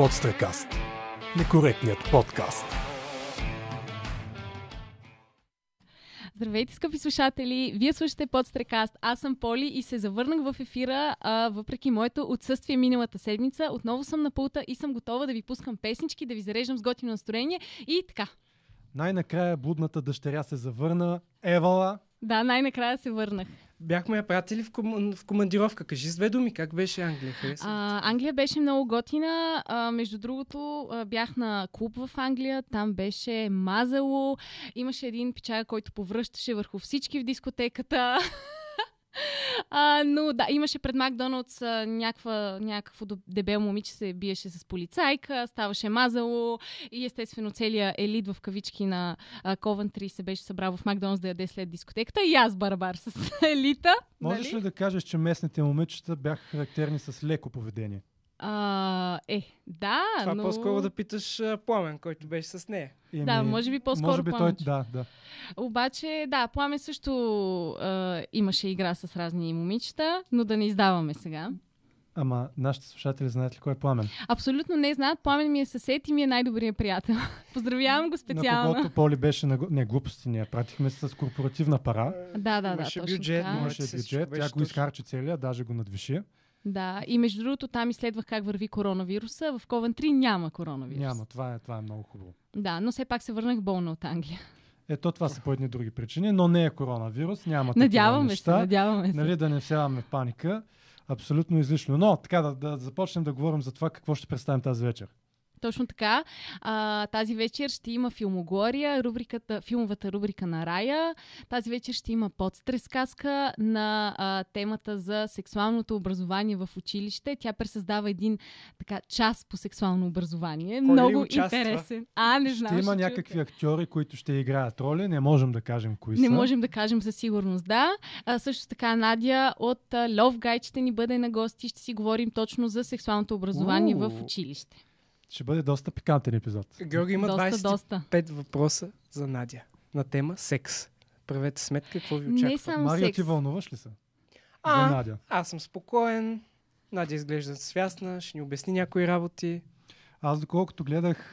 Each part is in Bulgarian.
Подстрекаст. Некоректният подкаст. Здравейте, скъпи слушатели! Вие слушате Подстрекаст. Аз съм Поли и се завърнах в ефира, а, въпреки моето отсъствие миналата седмица. Отново съм на пулта и съм готова да ви пускам песнички, да ви зареждам с готино настроение и така. Най-накрая блудната дъщеря се завърна. Евала. Да, най-накрая се върнах. Бяхме я пратили в, ком... в командировка. Кажи с две думи, как беше Англия? Хареса? А, Англия беше много готина. А, между другото, а, бях на клуб в Англия. Там беше мазало. Имаше един печага, който повръщаше върху всички в дискотеката. А, но да, имаше пред Макдоналдс някаква, някакво дебел момиче се биеше с полицайка, ставаше мазало и естествено целият елит в кавички на Ковентри се беше събрал в Макдоналдс да яде след дискотеката и аз барабар с елита. Можеш нали? ли да кажеш, че местните момичета бяха характерни с леко поведение? А, е, да, Това но... по-скоро да питаш а, Пламен, който беше с нея. Еми, Да, може би по-скоро Може би той, Пламенчо. да, да. Обаче, да, Пламе също а, имаше игра с разни момичета, но да не издаваме сега. Ама нашите слушатели знаят ли кой е пламен? Абсолютно не знаят. Пламен ми е съсед и ми е най-добрият приятел. Поздравявам го На специално. когото Поли беше на... Не, глупости, ние пратихме се с корпоративна пара. Да, да, да. Имаше бюджет, може. Имаше бюджет, тя го изхарчи целия, даже го надвиши. Да, и между другото там изследвах как върви коронавируса. В Ковентри няма коронавирус. Няма, това е, това е много хубаво. Да, но все пак се върнах болна от Англия. Ето това са по едни други причини, но не е коронавирус, няма Надяваме се, неща. надяваме се. Нали, да не всяваме паника. Абсолютно излишно. Но така да, да започнем да говорим за това какво ще представим тази вечер. Точно така. А, тази вечер ще има филмоглория, рубриката, филмовата рубрика на Рая. Тази вечер ще има подстрескаска на а, темата за сексуалното образование в училище. Тя пресъздава един така час по сексуално образование. ли Много интересен. А, не знам. ще има чуете. някакви актьори, които ще играят роли. Не можем да кажем кои Не са. можем да кажем със сигурност, да. А, също така Надя от Love Guide ще ни бъде на гости. Ще си говорим точно за сексуалното образование в Уу. училище. Ще бъде доста пикантен епизод. Георги има доста, 25 доста. въпроса за Надя на тема секс. Правете сметка какво ви очаква. Не само Марио, секс. ти вълнуваш ли се? А, За Надя. Аз съм спокоен. Надя изглежда свясна, ще ни обясни някои работи. Аз доколкото гледах...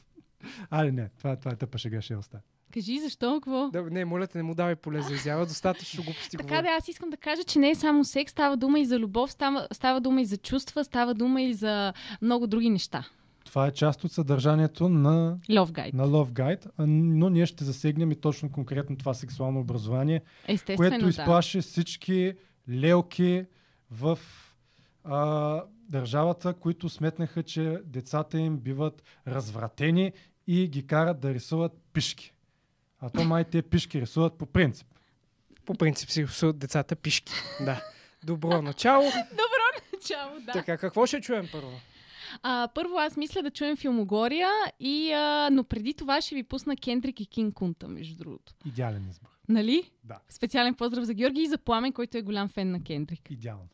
Али не, това, това е тъпа шега, ще я оставя. Кажи защо, какво? Да, не, моля те, не му давай поле за изява, достатъчно глупости Така да, аз искам да кажа, че не е само секс, става дума и за любов, става, става дума и за чувства, става дума и за много други неща. Това е част от съдържанието на, Love Guide. на Love Guide, но ние ще засегнем и точно конкретно това сексуално образование, Естествено, което да. изплаши всички лелки в а, държавата, които сметнаха, че децата им биват развратени и ги карат да рисуват пишки. А то май те пишки рисуват по принцип. По принцип си рисуват децата пишки. Да. Добро начало. Чао, да. Така, какво ще чуем първо? А, първо аз мисля да чуем филмогория, и, а, но преди това ще ви пусна Кендрик и Кинг Кунта, между другото. Идеален избор. Нали? Да, Специален поздрав за Георги и за Пламен, който е голям фен на Кендрик. идеално.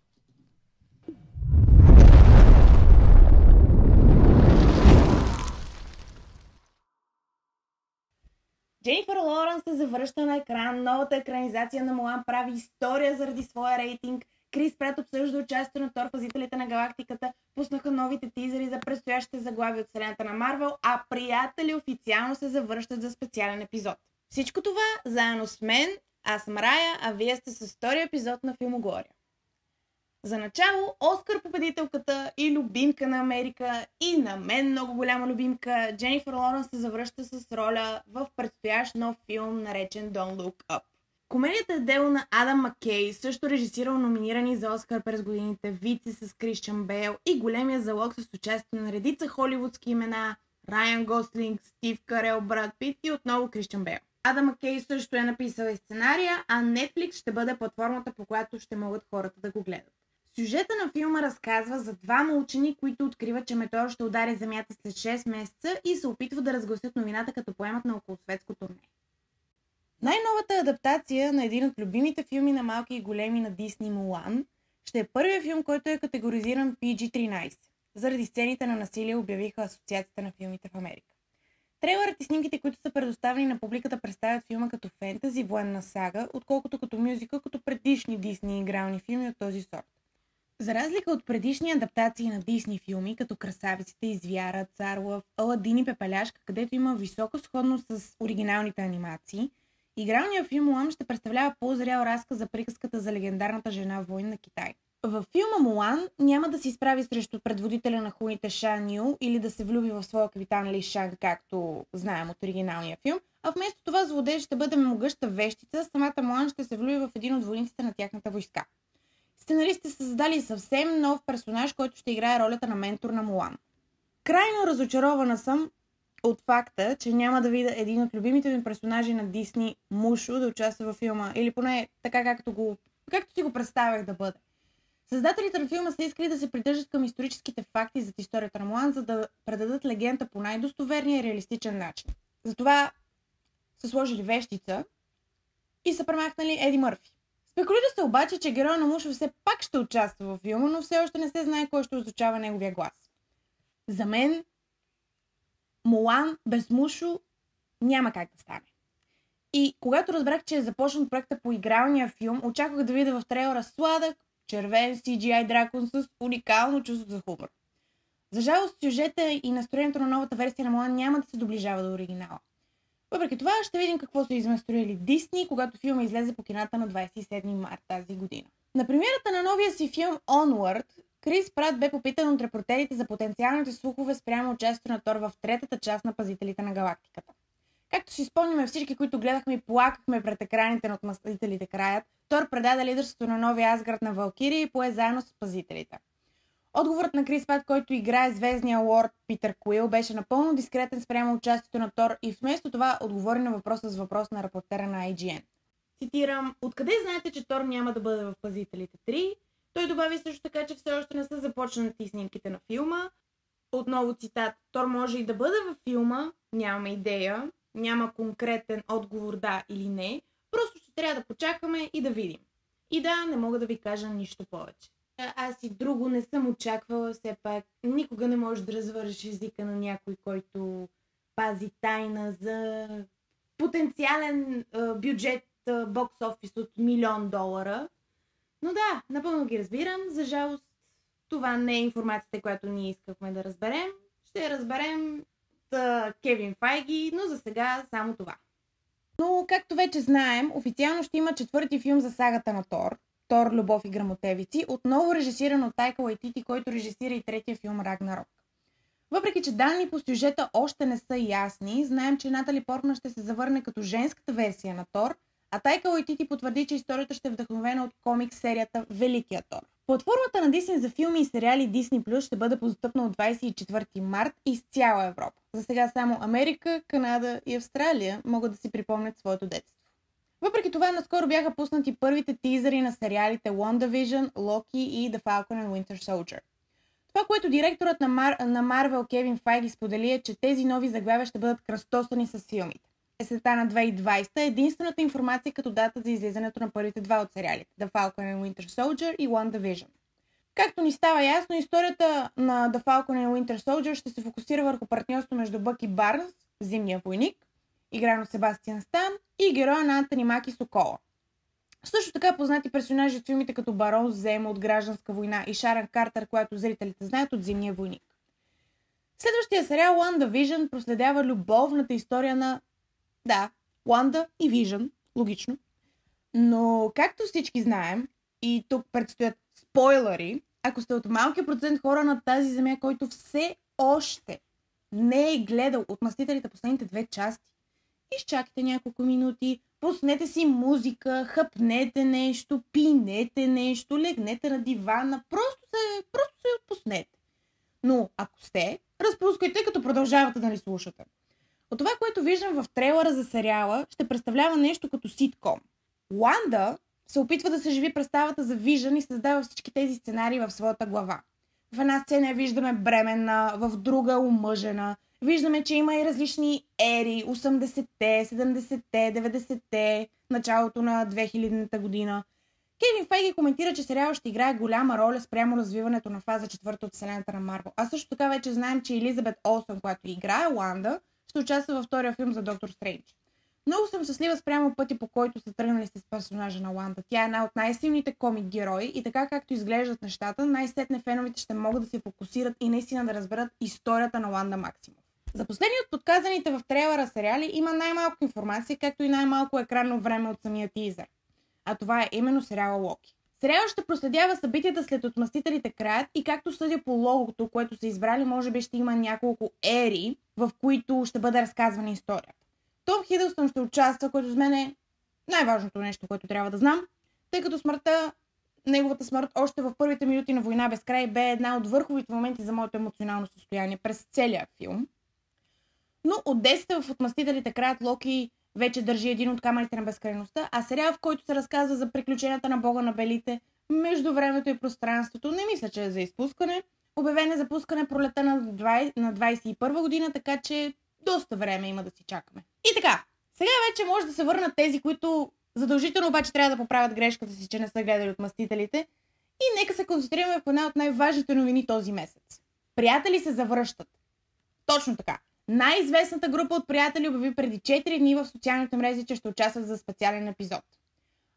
Дженнифър Лоренс се завръща на екран. Новата екранизация на Мулан прави история заради своя рейтинг. Крис Прат обсъжда участието на Тор пазителите на галактиката. Пуснаха новите тизери за предстоящите заглави от вселената на Марвел, а приятели официално се завръщат за специален епизод. Всичко това заедно с мен, аз съм Рая, а вие сте с втория епизод на Филмогория. За начало, Оскар победителката и любимка на Америка и на мен много голяма любимка, Дженнифър Лоренс се завръща с роля в предстоящ нов филм, наречен Don't Look Up. Комедията е дело на Адам Маккей, също режисирал номинирани за Оскар през годините Вици с Крищан Бейл и големия залог с участие на редица холивудски имена Райан Гослинг, Стив Карел, Брат Пит и отново Крищан Бейл. Адам Маккей също е написал и сценария, а Netflix ще бъде платформата, по която ще могат хората да го гледат. Сюжета на филма разказва за двама учени, които откриват, че метеор ще удари Земята след 6 месеца и се опитват да разгласят новината, като поемат на околосветско турне. Най-новата адаптация на един от любимите филми на малки и големи на Дисни Мулан ще е първият филм, който е категоризиран PG-13. Заради сцените на насилие обявиха Асоциацията на филмите в Америка. Трейлърът и снимките, които са предоставени на публиката, представят филма като фентази военна сага, отколкото като мюзикъл, като предишни Дисни игрални филми от този сорт. За разлика от предишни адаптации на Дисни филми, като Красавиците и Звяра, Цар Лъв, Аладин и Пепеляшка, където има висока сходност с оригиналните анимации, игралният филм Мулан ще представлява по-зрял разказ за приказката за легендарната жена воин на Китай. Във филма Мулан няма да се изправи срещу предводителя на хуните Шан Ю или да се влюби в своя капитан Ли Шан, както знаем от оригиналния филм, а вместо това злодей ще бъде могъща вещица, самата Мулан ще се влюби в един от войниците на тяхната войска. Сценаристите са създали съвсем нов персонаж, който ще играе ролята на ментор на Мулан. Крайно разочарована съм от факта, че няма да видя един от любимите ми персонажи на Дисни, Мушо, да участва във филма, или поне така както, го, както си го представях да бъде. Създателите на филма са искали да се придържат към историческите факти за историята на Мулан, за да предадат легенда по най-достоверния и реалистичен начин. Затова са сложили вещица и са премахнали Еди Мърфи. Спекулира се обаче, че героя на Мушо все пак ще участва във филма, но все още не се знае кой ще озвучава неговия глас. За мен Мулан без Мушо няма как да стане. И когато разбрах, че е започнат проекта по игралния филм, очаквах да видя в трейлера сладък, червен CGI дракон с уникално чувство за хумор. За жалост, сюжета и настроението на новата версия на Мулан няма да се доближава до оригинала. Въпреки това, ще видим какво са изместроили Дисни, когато филма излезе по кината на 27 март тази година. На премиерата на новия си филм Onward, Крис Прат бе попитан от репортерите за потенциалните слухове спрямо участието на Тор в третата част на Пазителите на галактиката. Както си спомняме всички, които гледахме и плакахме пред екраните на отмъстителите краят, Тор предаде лидерството на новия Асгард на Валкирия и пое заедно с пазителите. Отговорът на Крис Пат, който играе звездния лорд Питър Куил, беше напълно дискретен спрямо участието на Тор и вместо това отговори на въпроса с въпрос на репортера на IGN. Цитирам, откъде знаете, че Тор няма да бъде в Пазителите 3? Той добави също така, че все още не са започнати снимките на филма. Отново цитат, Тор може и да бъде във филма, нямаме идея, няма конкретен отговор да или не, просто ще трябва да почакаме и да видим. И да, не мога да ви кажа нищо повече. Аз и друго не съм очаквала, все пак никога не може да развършиш езика на някой, който пази тайна за потенциален бюджет бокс офис от милион долара. Но да, напълно ги разбирам. За жалост, това не е информацията, която ние искахме да разберем. Ще я разберем от Кевин Файги, но за сега само това. Но, както вече знаем, официално ще има четвърти филм за сагата на Тор. Тор, Любов и грамотевици, отново режисиран от Тайка Лайтити, който режисира и третия филм Рагнарок. Въпреки, че данни по сюжета още не са ясни, знаем, че Натали Портман ще се завърне като женската версия на Тор, а Тайка Лайтити потвърди, че историята ще е вдъхновена от комикс серията Великия Тор. Платформата на Дисни за филми и сериали Disney Plus ще бъде достъпна от 24 март из цяла Европа. За сега само Америка, Канада и Австралия могат да си припомнят своето детство. Въпреки това, наскоро бяха пуснати първите тизъри на сериалите WandaVision, Loki и The Falcon and Winter Soldier. Това, което директорът на, Мар... на Marvel Кевин Файги сподели е, че тези нови заглавия ще бъдат кръстосани с филмите. Есента на 2020 е единствената информация като дата за излизането на първите два от сериалите The Falcon and Winter Soldier и WandaVision. Както ни става ясно, историята на The Falcon and Winter Soldier ще се фокусира върху партньорство между Бъки Барнс, зимния войник, игран от Себастиан Стан, и героя на Антони Маки Сокола. Също така познати персонажи от филмите като Барон Зема от Гражданска война и Шаран Картер, която зрителите знаят от Зимния войник. Следващия сериал WandaVision проследява любовната история на... Да, Wanda и Vision, логично. Но, както всички знаем, и тук предстоят спойлери, ако сте от малкия процент хора на тази земя, който все още не е гледал от мастителите последните две части, изчакайте няколко минути, пуснете си музика, хъпнете нещо, пинете нещо, легнете на дивана, просто се, просто се отпуснете. Но ако сте, разпускайте, като продължавате да ни слушате. От това, което виждам в трейлера за сериала, ще представлява нещо като ситком. Уанда се опитва да се живи представата за Вижън и създава всички тези сценарии в своята глава. В една сцена виждаме бременна, в друга омъжена. Виждаме, че има и различни ери, 80-те, 70-те, 90-те, началото на 2000-та година. Кевин Фейги коментира, че сериал ще играе голяма роля спрямо развиването на фаза четвърта от вселената на Марвел. А също така вече знаем, че Елизабет Олсън, която играе Ланда, ще участва във втория филм за Доктор Стрейндж. Много съм щастлива спрямо пътя, по който са тръгнали с персонажа на Ланда. Тя е една от най-силните комик герои и така както изглеждат нещата, най-сетне феновете ще могат да се фокусират и наистина да разберат историята на Ланда Максимов. За последни от подказаните в трейлера сериали има най-малко информация, както и най-малко екранно време от самия тизър. А това е именно сериала Локи. Сериал ще проследява събитията след отмъстителите краят и както съдя по логото, което са избрали, може би ще има няколко ери, в които ще бъде разказвана историята. Том Хидълстън ще участва, което за мен е най-важното нещо, което трябва да знам, тъй като смъртта, неговата смърт още в първите минути на Война без край бе една от върховите моменти за моето емоционално състояние през целия филм. Но от 10 в Отмъстителите краят Локи вече държи един от камъните на безкрайността, а сериал, в който се разказва за приключенията на Бога на Белите, между времето и пространството, не мисля, че е за изпускане. Обявен е за пускане пролета на, 20, на 21 година, така че доста време има да си чакаме. И така, сега вече може да се върнат тези, които задължително обаче трябва да поправят грешката си, че не са гледали от мастителите. И нека се концентрираме по една от най-важните новини този месец. Приятели се завръщат. Точно така. Най-известната група от приятели обяви преди 4 дни в социалните мрежи, че ще участват за специален епизод.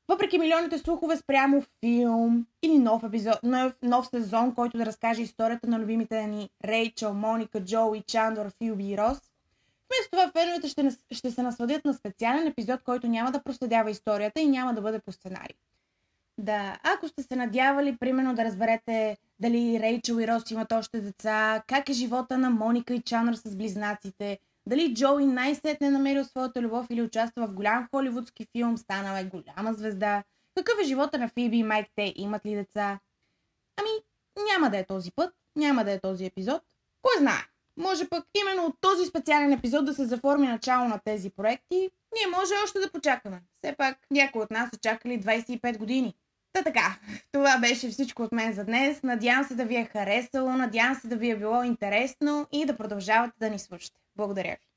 Въпреки милионите слухове спрямо филм или нов, епизод, нов, нов сезон, който да разкаже историята на любимите ни Рейчел, Моника, Джоуи, Чандор, Филби и Рос, вместо това феновете ще, ще се насладят на специален епизод, който няма да проследява историята и няма да бъде по сценарий. Да, ако сте се надявали, примерно, да разберете дали Рейчел и Рос имат още деца, как е живота на Моника и Чанър с близнаците, дали Джоуи най-сетне е намерил своята любов или участва в голям холивудски филм, станала е голяма звезда, какъв е живота на Фиби и Майк, те имат ли деца? Ами, няма да е този път, няма да е този епизод. Кой знае? Може пък именно от този специален епизод да се заформи начало на тези проекти. Ние може още да почакаме. Все пак някои от нас са чакали 25 години. Та така, това беше всичко от мен за днес. Надявам се да ви е харесало, надявам се да ви е било интересно и да продължавате да ни слушате. Благодаря ви.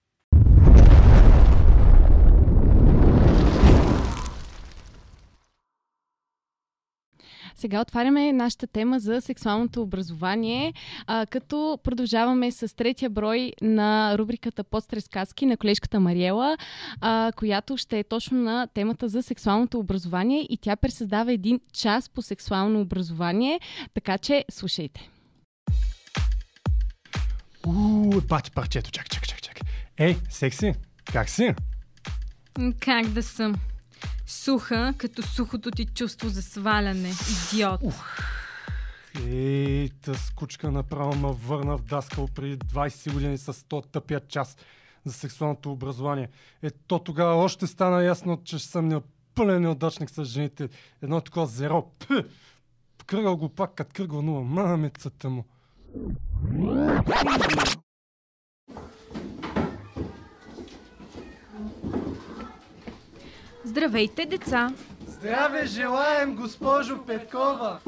Сега отваряме нашата тема за сексуалното образование, а, като продължаваме с третия брой на рубриката Подстрескаски на колежката Мариела, а, която ще е точно на темата за сексуалното образование и тя пресъздава един час по сексуално образование, така че слушайте. Ууу, бати парчето, чакай, чакай, чакай, чакай. Ей, секси, как си? Как да съм? Суха, като сухото ти чувство за сваляне. Идиот. Ей, та скучка направо ме върна в даскал преди 20 години с 100 тъпия час за сексуалното образование. Ето тогава още стана ясно, че съм не пълен неудачник с жените. Едно такова зеро. Пъ! Кръгал го пак, като кръгал нула. Мамецата му. Здравейте, деца! Здраве желаем, госпожо Петкова!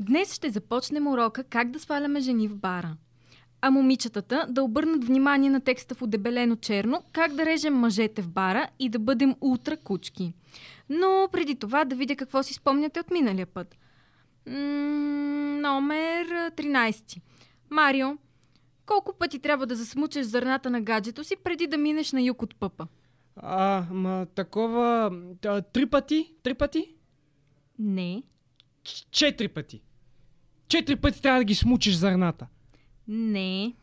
Днес ще започнем урока как да сваляме жени в бара. А момичетата да обърнат внимание на текста в удебелено черно, как да режем мъжете в бара и да бъдем ултра кучки. Но преди това да видя какво си спомняте от миналия път. М- номер 13. Марио, колко пъти трябва да засмучеш зърната на гаджето си преди да минеш на юг от пъпа? А, ма такова... А, три пъти? Три пъти? Не. Ч- четири пъти. Четири пъти трябва да ги смучиш зърната. Не.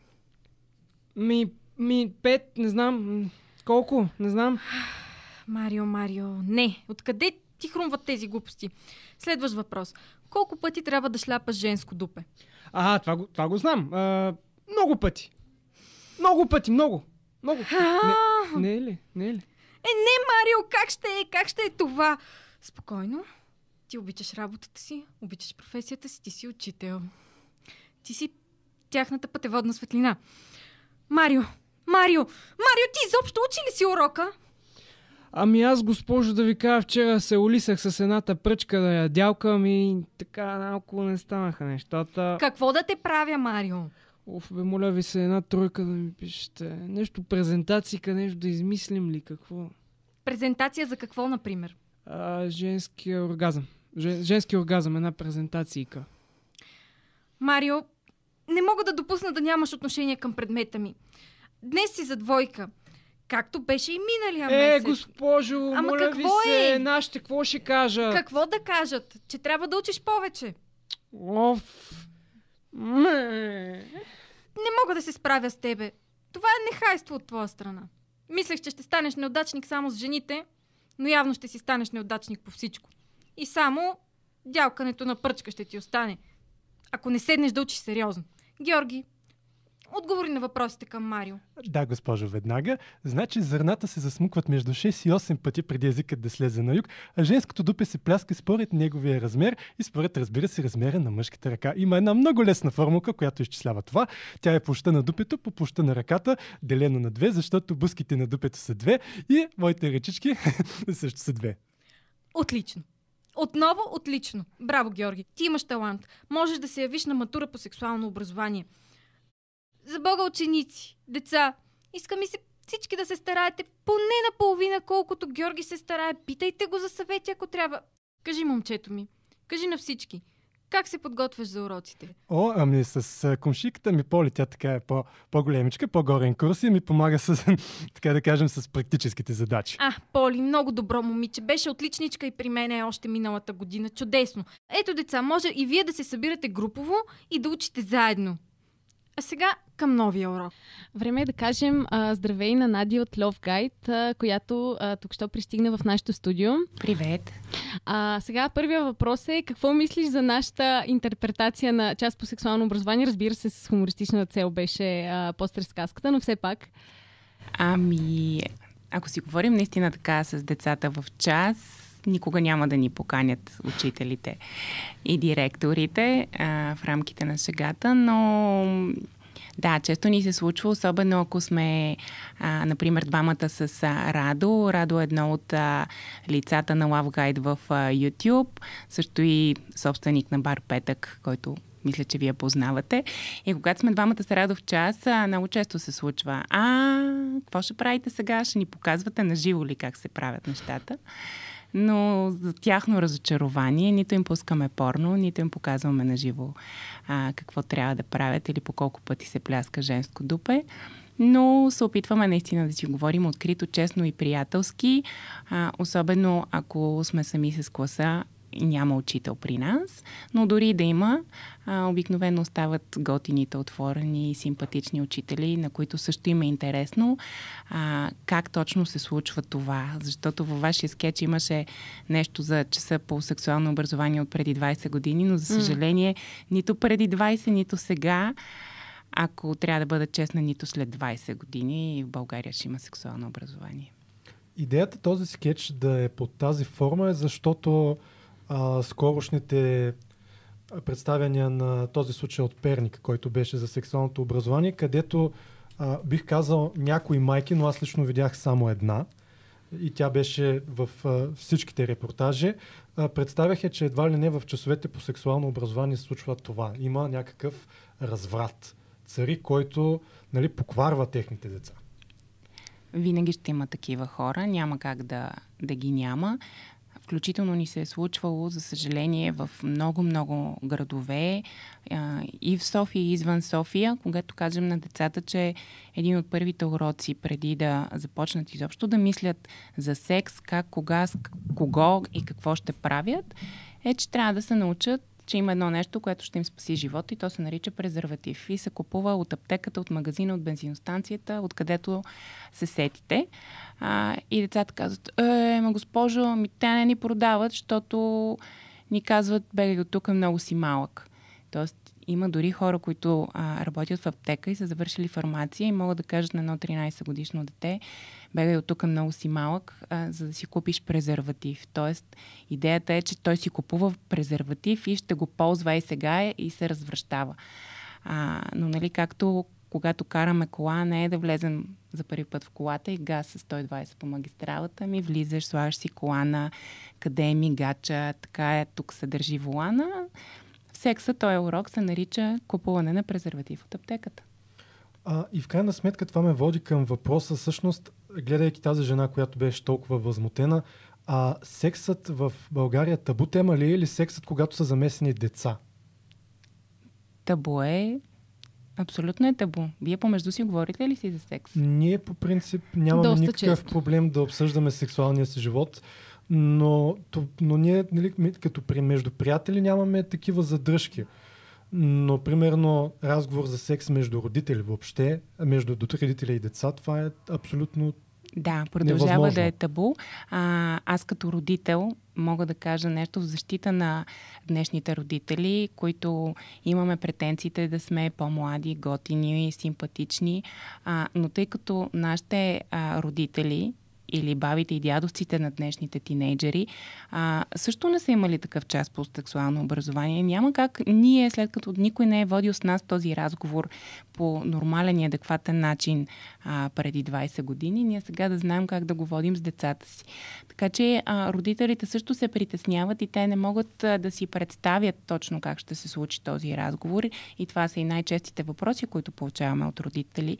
Ми, ми, пет, не знам. Колко? Не знам. Марио, Марио, не. Откъде ти хрумват тези глупости? Следващ въпрос. Колко пъти трябва да шляпаш женско дупе? А, това това го знам. А, много пъти. Много пъти, много. Много. Не, не е ли? Не е ли? Е, не, Марио, как ще е? Как ще е това? Спокойно. Ти обичаш работата си, обичаш професията си, ти си учител. Ти си тяхната пътеводна светлина. Марио, Марио, Марио, ти изобщо учи ли си урока? Ами аз, госпожо, да ви кажа, вчера се улисах с едната пръчка да я дялкам и така малко не станаха нещата. Какво да те правя, Марио? Оф, бе, моля ви се, една тройка да ми пишете. Нещо презентацийка, нещо да измислим ли, какво? Презентация за какво, например? А, женския оргазъм. Жен, женски оргазъм, една презентацийка. Марио, не мога да допусна да нямаш отношение към предмета ми. Днес си за двойка. Както беше и миналия Е, месец. госпожо, Ама моля ви какво се, е? нашите какво ще кажат? Какво да кажат? Че трябва да учиш повече. Оф. Ме. Не мога да се справя с тебе. Това е нехайство от твоя страна. Мислех, че ще станеш неудачник само с жените, но явно ще си станеш неудачник по всичко. И само дялкането на пръчка ще ти остане. Ако не седнеш да учиш сериозно. Георги, отговори на въпросите към Марио. Да, госпожо, веднага. Значи зърната се засмукват между 6 и 8 пъти преди езикът да слезе на юг, а женското дупе се пляска според неговия размер и според, разбира се, размера на мъжката ръка. Има една много лесна формулка, която изчислява това. Тя е площа на дупето по площа на ръката, делено на две, защото бъските на дупето са две и моите ръчички също са две. Отлично. Отново отлично. Браво, Георги. Ти имаш талант. Можеш да се явиш на матура по сексуално образование. За Бога, ученици, деца, иска ми се всички да се стараете поне наполовина, колкото Георги се старае. Питайте го за съвети, ако трябва. Кажи, момчето ми, кажи на всички, как се подготвяш за уроците? О, ами с комшиката ми Поли, тя така е по, по-големичка, по-горен курс и ми помага с, така да кажем, с практическите задачи. А, Поли, много добро момиче. Беше отличничка и при мен е още миналата година. Чудесно. Ето, деца, може и вие да се събирате групово и да учите заедно. А сега към новия урок. Време е да кажем а, здравей на Нади от Love Guide, а, която а, тук що пристигна в нашото студио. Привет! А, сега първия въпрос е какво мислиш за нашата интерпретация на част по сексуално образование? Разбира се, с хумористична цел беше а, по-разказката, но все пак. Ами, ако си говорим наистина така с децата в час, никога няма да ни поканят учителите и директорите а, в рамките на шегата, но да, често ни се случва, особено ако сме, а, например, двамата с а, Радо. Радо е едно от а, лицата на Love Guide в а, YouTube, също и собственик на Бар Петък, който мисля, че вие познавате. И когато сме двамата с Радо в час, а, много често се случва. А, какво ще правите сега? Ще ни показвате на живо ли как се правят нещата? Но за тяхно разочарование нито им пускаме порно, нито им показваме на живо какво трябва да правят или по колко пъти се пляска женско дупе. Но се опитваме наистина да си говорим открито, честно и приятелски, а, особено ако сме сами с класа няма учител при нас, но дори да има, а, обикновено остават готините, отворени и симпатични учители, на които също им е интересно а, как точно се случва това. Защото във вашия скетч имаше нещо за часа по сексуално образование от преди 20 години, но за съжаление нито преди 20, нито сега ако трябва да бъда честна, нито след 20 години в България ще има сексуално образование. Идеята този скетч да е под тази форма е защото а, скорошните представяния на този случай от Перник, който беше за сексуалното образование, където а, бих казал някои майки, но аз лично видях само една и тя беше в а, всичките репортажи, а, представяха, че едва ли не в часовете по сексуално образование се случва това. Има някакъв разврат. Цари, който нали, покварва техните деца. Винаги ще има такива хора, няма как да, да ги няма. Включително ни се е случвало, за съжаление, в много-много градове а, и в София, и извън София, когато кажем на децата, че един от първите уроци, преди да започнат изобщо да мислят за секс, как, кога, с кого и какво ще правят, е, че трябва да се научат че има едно нещо, което ще им спаси живота и то се нарича презерватив. И се купува от аптеката, от магазина, от бензиностанцията, откъдето се сетите. А, и децата казват, е, ма госпожо, ми те не ни продават, защото ни казват, бегай от тук, много си малък. Тоест, има дори хора, които а, работят в аптека и са завършили фармация и могат да кажат на едно 13 годишно дете, бегай от тук много си малък, а, за да си купиш презерватив. Тоест, идеята е, че той си купува презерватив и ще го ползва и сега и се развръщава. А, но нали, както когато караме кола, не е да влезем за първи път в колата и газ с 120 по магистралата ми, влизаш, слагаш си колана, къде е мигача, така е, тук се държи волана. Секса този урок се нарича купуване на презерватив от аптеката. А, и в крайна сметка това ме води към въпроса, всъщност, гледайки тази жена, която беше толкова възмутена, а сексът в България табу тема ли е или сексът, когато са замесени деца? Табу е, Абсолютно е табу. Вие помежду си говорите ли си за секс? Ние по принцип нямаме Доста никакъв често. проблем да обсъждаме сексуалния си живот, но, то- но ние нали, като при, между приятели нямаме такива задръжки. Но, примерно, разговор за секс между родители въобще, между родители и деца, това е абсолютно Да, продължава Невъзможно. да е табу. А, аз като родител мога да кажа нещо в защита на днешните родители, които имаме претенциите да сме по-млади, готини, симпатични. А, но тъй като нашите а, родители или бабите и дядовците на днешните тинейджери, а, също не са имали такъв час по сексуално образование. Няма как ние, след като никой не е водил с нас този разговор по нормален и адекватен начин а, преди 20 години, ние сега да знаем как да го водим с децата си. Така че а, родителите също се притесняват и те не могат а, да си представят точно как ще се случи този разговор. И това са и най-честите въпроси, които получаваме от родители,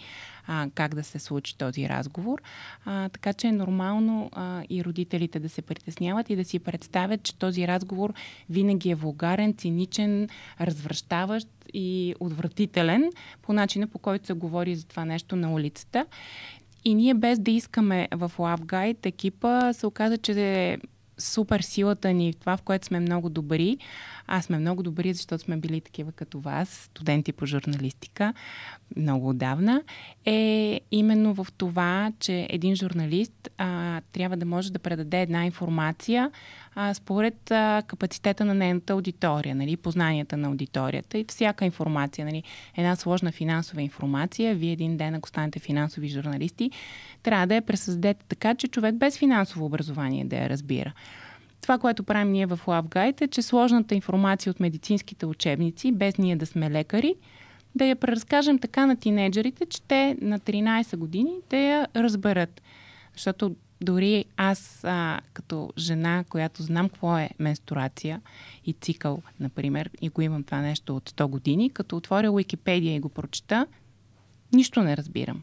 а, как да се случи този разговор. А, така че е нормално а, и родителите да се притесняват и да си представят, че този разговор винаги е вулгарен, циничен, развръщаващ и отвратителен по начина по който се говори за това нещо на улицата. И ние без да искаме в Love Guide екипа се оказа, че е супер силата ни това, в което сме много добри. Аз сме много добри, защото сме били такива като вас, студенти по журналистика, много отдавна, е именно в това, че един журналист а, трябва да може да предаде една информация а, според а, капацитета на нейната аудитория, нали, познанията на аудиторията и всяка информация, нали, една сложна финансова информация, вие един ден, ако станете финансови журналисти, трябва да я пресъздадете така, че човек без финансово образование да я разбира. Това, което правим ние в Love Guide е, че сложната информация от медицинските учебници, без ние да сме лекари, да я преразкажем така на тинейджерите, че те на 13 години да я разберат. Защото дори аз, а, като жена, която знам какво е менструация и цикъл, например, и го имам това нещо от 100 години, като отворя Уикипедия и го прочета, нищо не разбирам.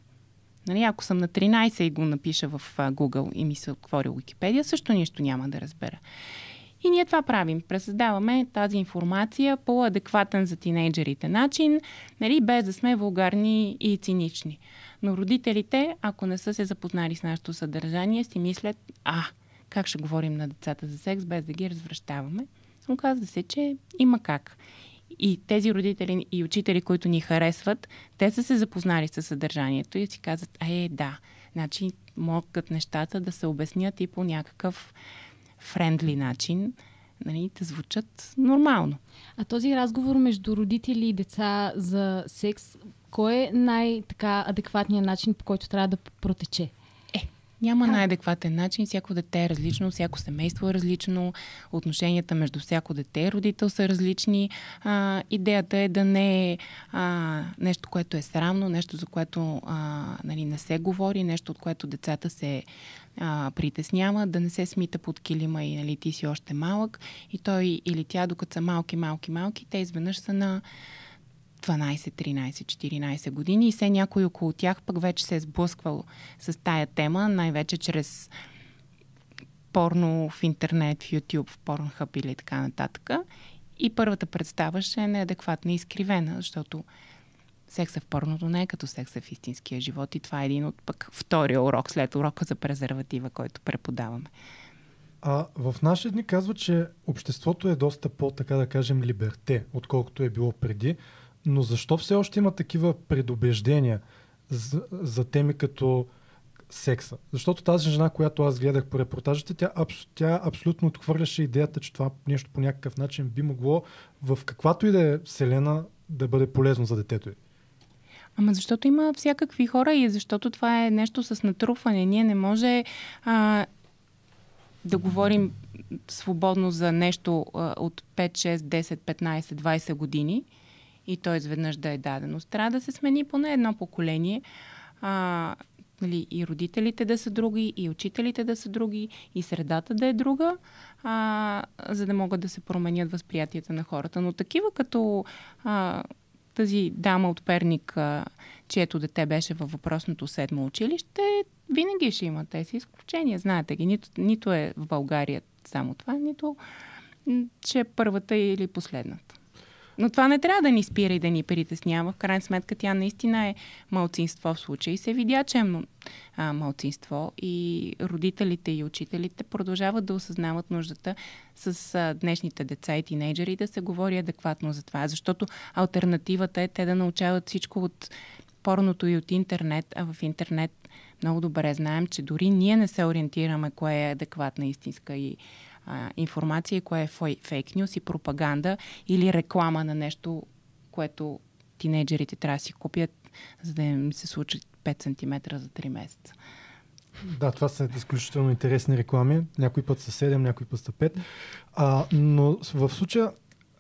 Нали, ако съм на 13 и го напиша в Google и ми се отвори Уикипедия, също нищо няма да разбера. И ние това правим. Пресъздаваме тази информация по адекватен за тинейджерите начин, нали, без да сме вулгарни и цинични. Но родителите, ако не са се запознали с нашето съдържание, си мислят, а, как ще говорим на децата за секс, без да ги развръщаваме. Оказва се, че има как. И тези родители и учители, които ни харесват, те са се запознали с съдържанието и си казват, е, да, значи могат нещата да се обяснят и по някакъв френдли начин, нали, да звучат нормално. А този разговор между родители и деца за секс, кой е най-така адекватният начин, по който трябва да протече? Няма най-адекватен начин. Всяко дете е различно, всяко семейство е различно, отношенията между всяко дете и родител са различни. А, идеята е да не е а, нещо, което е срамно, нещо, за което а, нали, не се говори, нещо, от което децата се а, притеснява, да не се смита под килима и нали, ти си още малък. И той или тя, докато са малки, малки, малки, те изведнъж са на 12, 13, 14 години и все някой около тях пък вече се е сблъсквал с тая тема, най-вече чрез порно в интернет, в YouTube, в Pornhub или така нататък. И първата представа ще е неадекватна и изкривена, защото секса в порното не е като секса в истинския живот и това е един от пък втория урок след урока за презерватива, който преподаваме. А в наши дни казва, че обществото е доста по, така да кажем, либерте, отколкото е било преди. Но защо все още има такива предубеждения за, за теми като секса? Защото тази жена, която аз гледах по репортажите, тя, абс, тя абсолютно отхвърляше идеята, че това нещо по някакъв начин би могло в каквато и да е вселена да бъде полезно за детето й. Ама защото има всякакви хора и защото това е нещо с натрупване. Ние не може а, да говорим свободно за нещо а, от 5, 6, 10, 15, 20 години и то изведнъж да е дадено. Трябва да се смени поне едно поколение. А, нали, и родителите да са други, и учителите да са други, и средата да е друга, а, за да могат да се променят възприятията на хората. Но такива като а, тази дама от Перник, а, чието дете беше във въпросното седмо училище, винаги ще има тези изключения. Знаете ги, нито, нито е в България само това, нито че е първата или последната. Но това не трябва да ни спира и да ни притеснява. В крайна сметка тя наистина е малцинство в случая се видя, че е малцинство и родителите и учителите продължават да осъзнават нуждата с днешните деца и тинейджери да се говори адекватно за това, защото альтернативата е те да научават всичко от порното и от интернет, а в интернет много добре знаем, че дори ние не се ориентираме кое е адекватна истинска и а, информация, кое е фейк нюс и пропаганда или реклама на нещо, което тинейджерите трябва да си купят, за да им се случи 5 см за 3 месеца. Да, това са изключително интересни реклами. Някой път са 7, някой път са 5. А, но в случая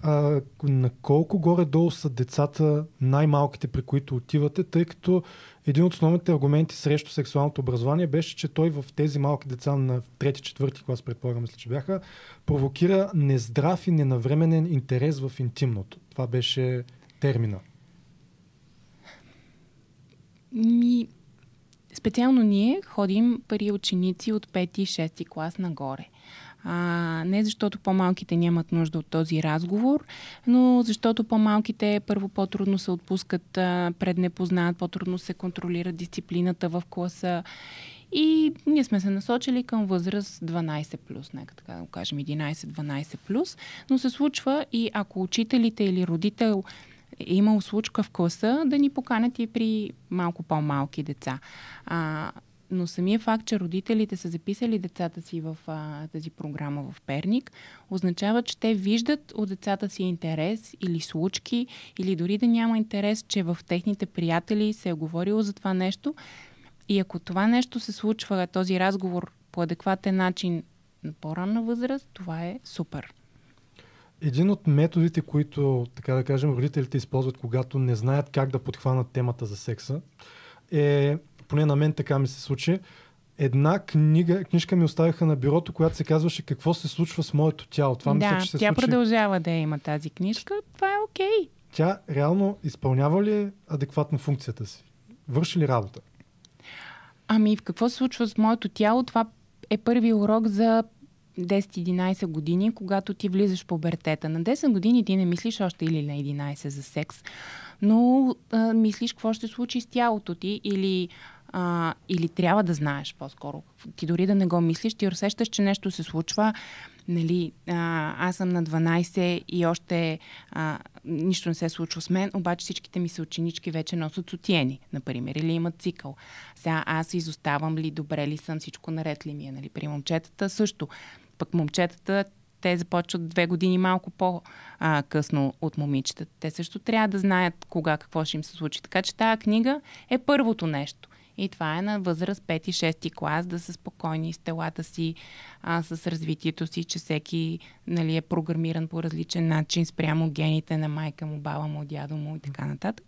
а, на колко горе-долу са децата най-малките, при които отивате, тъй като един от основните аргументи срещу сексуалното образование беше, че той в тези малки деца на трети-четвърти клас, предполагам, мисля, че бяха, провокира нездрав и ненавременен интерес в интимното. Това беше термина. Ми, специално ние ходим пари ученици от 5 и 6 клас нагоре. А, не защото по-малките нямат нужда от този разговор, но защото по-малките първо по-трудно се отпускат а, пред непознат, по-трудно се контролира дисциплината в класа. И ние сме се насочили към възраст 12+, плюс, нека така да го кажем 11-12+, плюс, но се случва и ако учителите или родител е имал случка в класа, да ни поканят и при малко по-малки деца. А, но самия факт, че родителите са записали децата си в а, тази програма в Перник, означава, че те виждат от децата си интерес или случки, или дори да няма интерес, че в техните приятели се е говорило за това нещо. И ако това нещо се случва, този разговор по адекватен начин на по-ранна възраст, това е супер. Един от методите, които, така да кажем, родителите използват, когато не знаят как да подхванат темата за секса, е поне на мен така ми се случи, една книга, книжка ми оставиха на бюрото, която се казваше Какво се случва с моето тяло. Това да, мисля, че се тя случи... продължава да има тази книжка. Това е окей. Okay. Тя реално изпълнява ли адекватно функцията си? Върши ли работа? Ами, в какво се случва с моето тяло? Това е първи урок за 10-11 години, когато ти влизаш в пубертета. На 10 години ти не мислиш още или на 11 за секс, но а, мислиш какво ще случи с тялото ти или а, или трябва да знаеш по-скоро. Ти дори да не го мислиш, ти усещаш, че нещо се случва. Нали, а, аз съм на 12 и още а, нищо не се случва с мен, обаче всичките ми се ученички вече носят сотиени, например, или имат цикъл. Сега аз изоставам ли, добре ли съм, всичко наред ли ми е. Нали? При момчетата също. Пък момчетата те започват две години малко по-късно от момичетата. Те също трябва да знаят кога какво ще им се случи. Така че тази книга е първото нещо. И това е на възраст 5-6 клас, да са спокойни с телата си, а, с развитието си, че всеки нали, е програмиран по различен начин спрямо гените на майка му, баба му, дядо му и така нататък.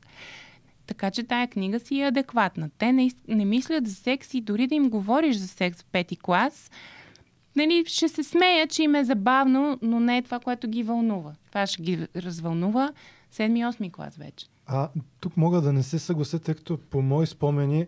Така че тая книга си е адекватна. Те не, не мислят за секс и дори да им говориш за секс в пети клас, нали, ще се смея, че им е забавно, но не е това, което ги вълнува. Това ще ги развълнува 7-8 клас вече. А тук мога да не се съглася, тъй като по мои спомени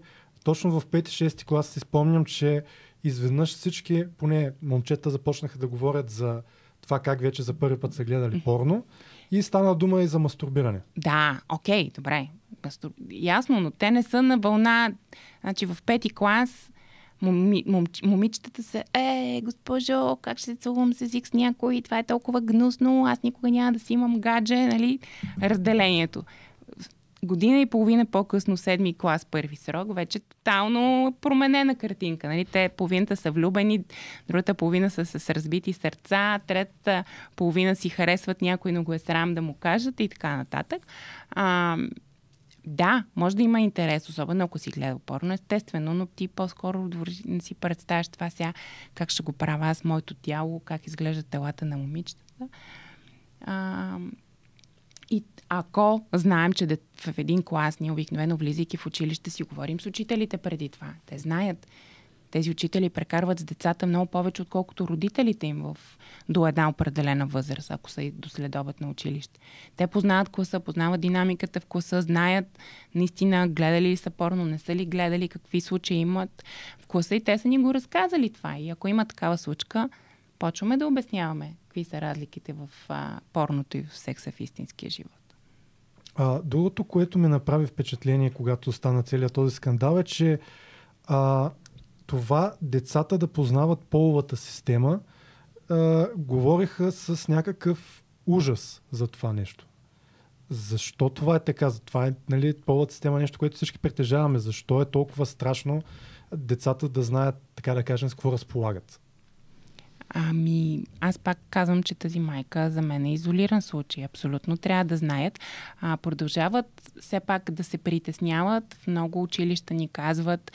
точно в 5-6 клас си спомням, че изведнъж всички, поне момчета, започнаха да говорят за това как вече за първи път са гледали порно и стана дума и за мастурбиране. Да, окей, добре. Мастур... Ясно, но те не са на вълна. Значи в пети клас моми, мом, момичетата са, е, госпожо, как ще се целувам с език с някой, това е толкова гнусно, аз никога няма да си имам гадже, нали? Разделението година и половина по-късно, седми клас, първи срок, вече тотално променена картинка. Нали? Те половината са влюбени, другата половина са с разбити сърца, третата половина си харесват някой, но го е срам да му кажат и така нататък. А, да, може да има интерес, особено ако си гледа порно, естествено, но ти по-скоро не си представяш това сега, как ще го правя аз, моето тяло, как изглеждат телата на момичетата. А, и ако знаем, че в един клас, ние обикновено влизайки в училище, си говорим с учителите преди това. Те знаят. Тези учители прекарват с децата много повече, отколкото родителите им в, до една определена възраст, ако са следобед на училище. Те познават класа, познават динамиката в класа, знаят наистина гледали ли са порно, не са ли гледали, какви случаи имат в класа и те са ни го разказали това. И ако има такава случка, почваме да обясняваме какви са разликите в а, порното и в секса в истинския живот. А, другото, което ми направи впечатление, когато стана целият този скандал е, че а, това децата да познават половата система, а, говориха с някакъв ужас за това нещо. Защо това е така? Това е нали, половата система е нещо, което всички притежаваме. Защо е толкова страшно децата да знаят, така да кажем, с какво разполагат? Ами, аз пак казвам, че тази майка за мен е изолиран случай. Абсолютно трябва да знаят. А, продължават все пак да се притесняват. В много училища ни казват,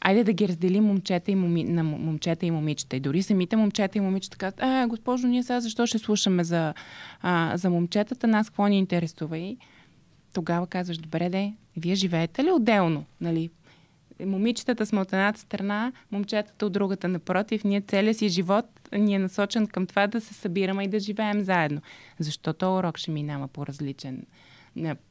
айде да ги разделим момчета и моми, на момчета и момичета. И дори самите момчета и момичета казват, а, госпожо, ние сега защо ще слушаме за, а, за момчетата, нас какво ни интересува? И тогава казваш, добре де, вие живеете ли отделно? Нали? Момичетата сме от едната страна, момчетата от другата. Напротив, ние целият си живот ни е насочен към това да се събираме и да живеем заедно. Защото урок ще минава по различен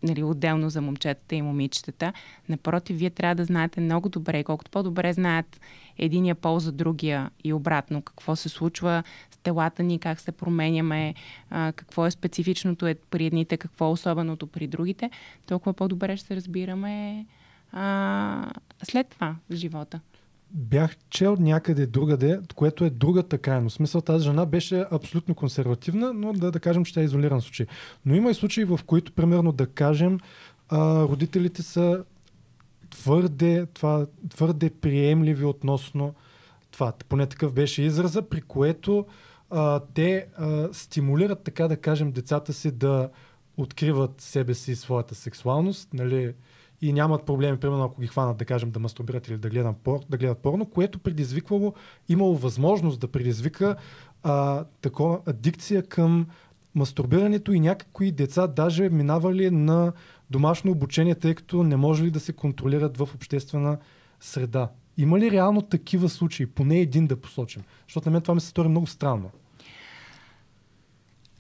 нали, отделно за момчетата и момичетата. Напротив, вие трябва да знаете много добре, колкото по-добре знаят единия пол за другия и обратно, какво се случва с телата ни, как се променяме, какво е специфичното е при едните, какво е особеното при другите, толкова по-добре ще се разбираме а, след това в живота. Бях чел някъде другаде, което е другата крайност. Смисъл тази жена беше абсолютно консервативна, но да, да кажем, че тя е изолиран случай. Но има и случаи, в които, примерно, да кажем, а, родителите са твърде, това, твърде приемливи относно това. Поне такъв беше израза, при което а, те а, стимулират, така да кажем, децата си да откриват себе си и своята сексуалност, нали, и нямат проблеми, примерно ако ги хванат, да кажем, да мастурбират или да гледат, пор, да гледат порно, което предизвиквало, имало възможност да предизвика а, такова адикция към мастурбирането и някакви деца даже минавали на домашно обучение, тъй като не може ли да се контролират в обществена среда. Има ли реално такива случаи? Поне един да посочим. Защото на мен това ми се стори много странно.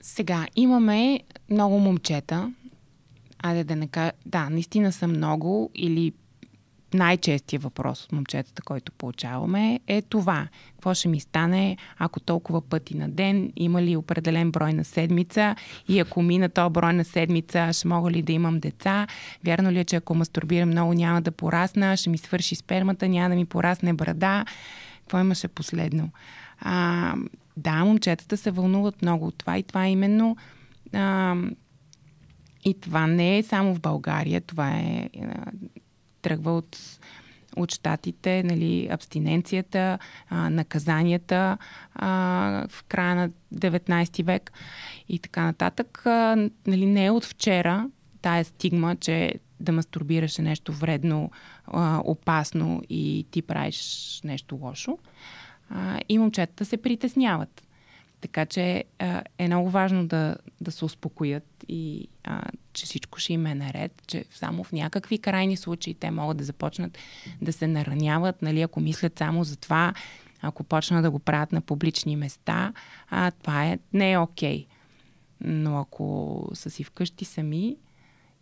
Сега, имаме много момчета, айде да не кажа, да, наистина са много или най-честия въпрос от момчетата, който получаваме е това. Какво ще ми стане, ако толкова пъти на ден, има ли определен брой на седмица и ако мина то брой на седмица, ще мога ли да имам деца? Вярно ли е, че ако мастурбирам много, няма да порасна, ще ми свърши спермата, няма да ми порасне брада? Какво имаше последно? А, да, момчетата се вълнуват много от това и това е именно а, и това не е само в България, това е, е тръгва от, от щатите, нали, абстиненцията, а, наказанията а, в края на 19 век и така нататък. А, нали, не е от вчера тая стигма, че да мастурбираш е нещо вредно, а, опасно и ти правиш нещо лошо. А, и момчетата се притесняват. Така че а, е много важно да, да се успокоят и а, че всичко ще им е наред, че само в някакви крайни случаи те могат да започнат да се нараняват, нали, ако мислят само за това, ако почнат да го правят на публични места, а, това е, не е окей. Okay. Но ако са си вкъщи сами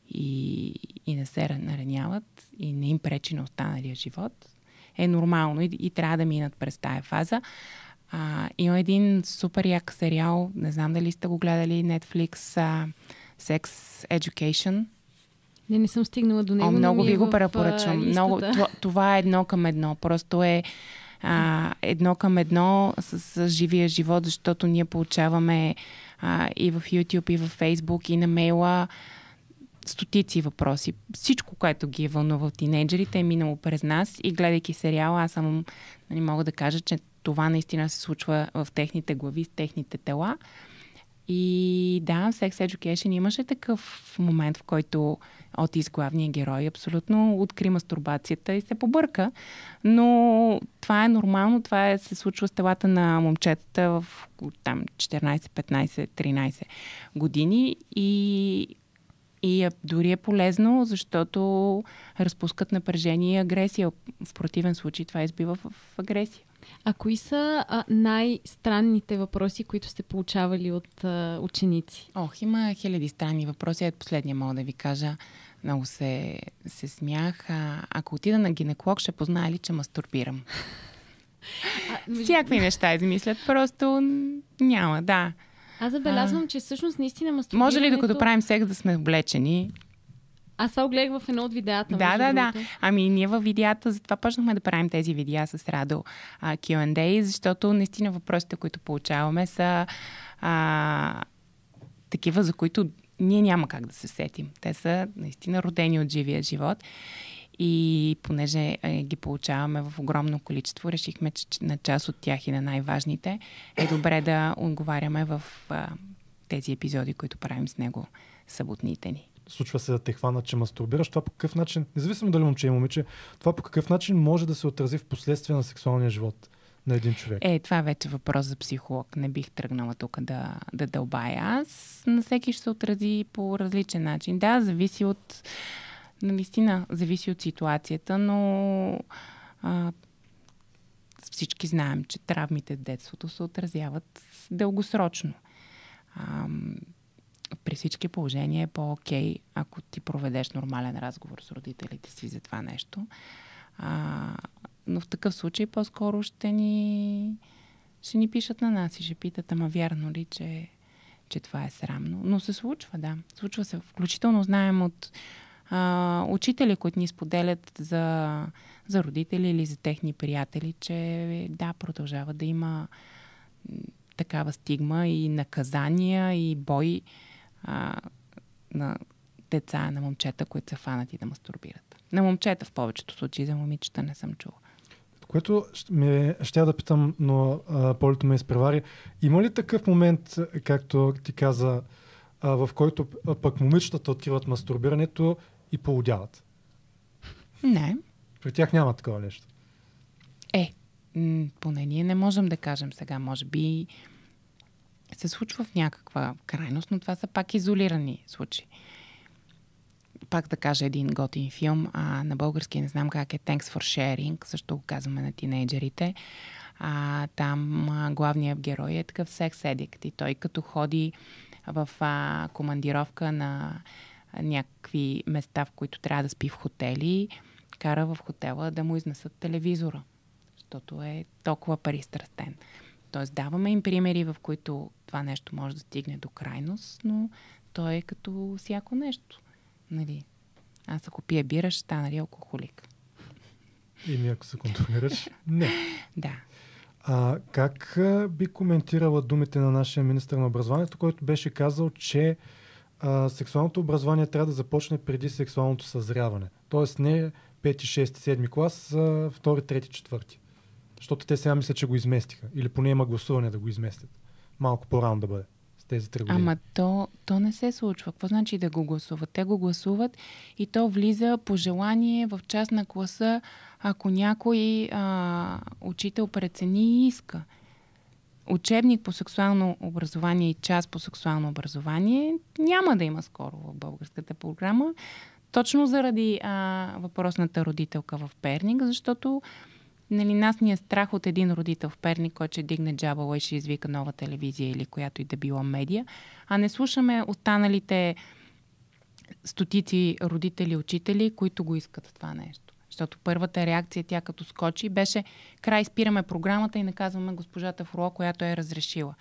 и, и не се нараняват и не им пречи на останалия живот, е нормално и, и трябва да минат през тая фаза. А, има един супер як сериал, не знам дали сте го гледали, Netflix, а, Sex Education. Не, не съм стигнала до него. О, много ви е го препоръчвам. Много, това, това е едно към едно. Просто е а, едно към едно с, с живия живот, защото ние получаваме а, и в YouTube, и в Facebook, и на мейла стотици въпроси. Всичко, което ги е вълнува тинейджерите е минало през нас и гледайки сериала, аз съм, нали, мога да кажа, че това наистина се случва в техните глави, с техните тела. И да, Sex Education имаше такъв момент, в който Отис, главният герой, абсолютно откри мастурбацията и се побърка. Но това е нормално, това е, се случва с телата на момчетата в там 14, 15, 13 години и и е, дори е полезно, защото разпускат напрежение и агресия. В противен случай това избива в, в агресия. А кои са а, най-странните въпроси, които сте получавали от а, ученици? Ох, има хиляди странни въпроси. Ето последния мога да ви кажа. Много се, се смях. А, ако отида на гинеколог, ще познае ли, че мастурбирам? Всякакви неща измислят, просто няма, да. Аз забелязвам, че всъщност наистина мастурбирането... Може ли докато правим секс да сме облечени? Аз това гледах в едно от видеята. Да, да, да. Ами ние във видеята, затова почнахме да правим тези видеа с Радо а, Q&A, защото наистина въпросите, които получаваме са а, такива, за които ние няма как да се сетим. Те са наистина родени от живия живот. И понеже е, ги получаваме в огромно количество, решихме, че на част от тях и на най-важните е добре да отговаряме в а, тези епизоди, които правим с него съботните ни. Случва се да те хванат, че мастурбираш. Това по какъв начин, независимо дали момче или момиче, това по какъв начин може да се отрази в последствие на сексуалния живот на един човек. Е, това е вече въпрос за психолог. Не бих тръгнала тук да, да дълбая. Аз на всеки ще се отрази по различен начин. Да, зависи от... Наистина, зависи от ситуацията, но а, всички знаем, че травмите в детството се отразяват дългосрочно. А, при всички положения е по-окей, ако ти проведеш нормален разговор с родителите си за това нещо. А, но в такъв случай по-скоро ще ни, ще ни пишат на нас и ще питат, ама вярно ли, че, че това е срамно. Но се случва, да. Случва се. Включително знаем от а, учители, които ни споделят за, за родители или за техни приятели, че да, продължава да има такава стигма и наказания и бой а, на деца, на момчета, които са фанати да мастурбират. На момчета в повечето случаи, за момичета не съм чула. Което ме, ще да питам, но а, полето ме изпревари. Има ли такъв момент, както ти каза, а, в който а, пък момичетата откриват мастурбирането и полудяват? Не. При тях няма такова нещо. Е, м, поне ние не можем да кажем сега. Може би се случва в някаква крайност, но това са пак изолирани случаи. Пак да кажа един готин филм, а, на български не знам как е Thanks for Sharing, също го казваме на тинейджерите. А, там а, главният герой е такъв секс едикт и той като ходи в а, командировка на някакви места, в които трябва да спи в хотели, кара в хотела да му изнесат телевизора, защото е толкова пристрастен. Тоест даваме им примери, в които това нещо може да стигне до крайност, но той е като всяко нещо. Нали? Аз ако пия бира, ще стана нали, алкохолик. И ми ако се контролираш, не. Да. А как би коментирала думите на нашия министр на образованието, който беше казал, че а, сексуалното образование трябва да започне преди сексуалното съзряване? Тоест не 5, 6, 7 клас, а 2, 3, 4. Защото те сега мислят, че го изместиха. Или поне има гласуване да го изместят. Малко по-рано да бъде. С тези 3 години. Ама то, то не се случва. Какво значи да го гласуват? Те го гласуват и то влиза по желание в част на класа, ако някой а, учител прецени и иска. Учебник по сексуално образование и част по сексуално образование няма да има скоро в българската програма, точно заради а, въпросната родителка в Перник, защото нали, нас ни е страх от един родител в Перник, който ще дигне джабала и ще извика нова телевизия или която и да било медия, а не слушаме останалите стотици родители, учители, които го искат това нещо. Защото първата реакция, тя като скочи, беше край, спираме програмата и наказваме госпожата Фруо, която е разрешила.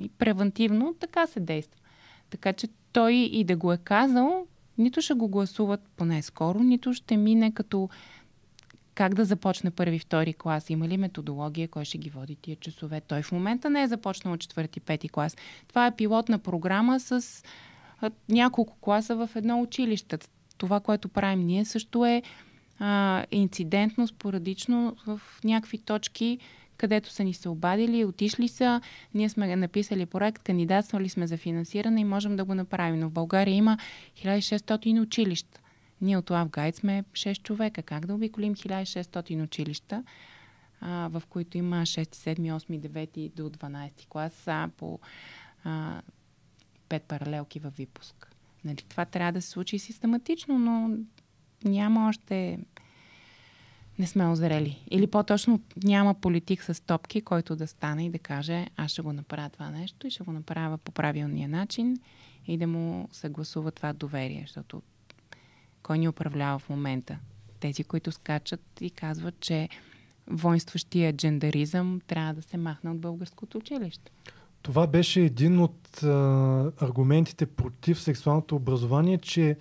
И превентивно така се действа. Така че той и да го е казал, нито ще го гласуват поне скоро, нито ще мине като как да започне първи, втори клас, има ли методология, кой ще ги води тия часове. Той в момента не е започнал от четвърти, пети клас. Това е пилотна програма с няколко класа в едно училище. Това, което правим ние, също е а, инцидентно, спорадично в някакви точки, където са ни се обадили, отишли са, ние сме написали проект, кандидатствали сме за финансиране и можем да го направим. Но в България има 1600 училища. Ние от Love Guide сме 6 човека. Как да обиколим 1600 училища, а, в които има 6, 7, 8, 9 до 12 клас а, по а, 5 паралелки във випуск. Нали, това трябва да се случи систематично, но няма още... Не сме озрели. Или по-точно няма политик с топки, който да стане и да каже аз ще го направя това нещо и ще го направя по правилния начин и да му съгласува това доверие, защото кой ни управлява в момента? Тези, които скачат и казват, че воинстващия джендаризъм трябва да се махне от българското училище. Това беше един от а, аргументите против сексуалното образование, че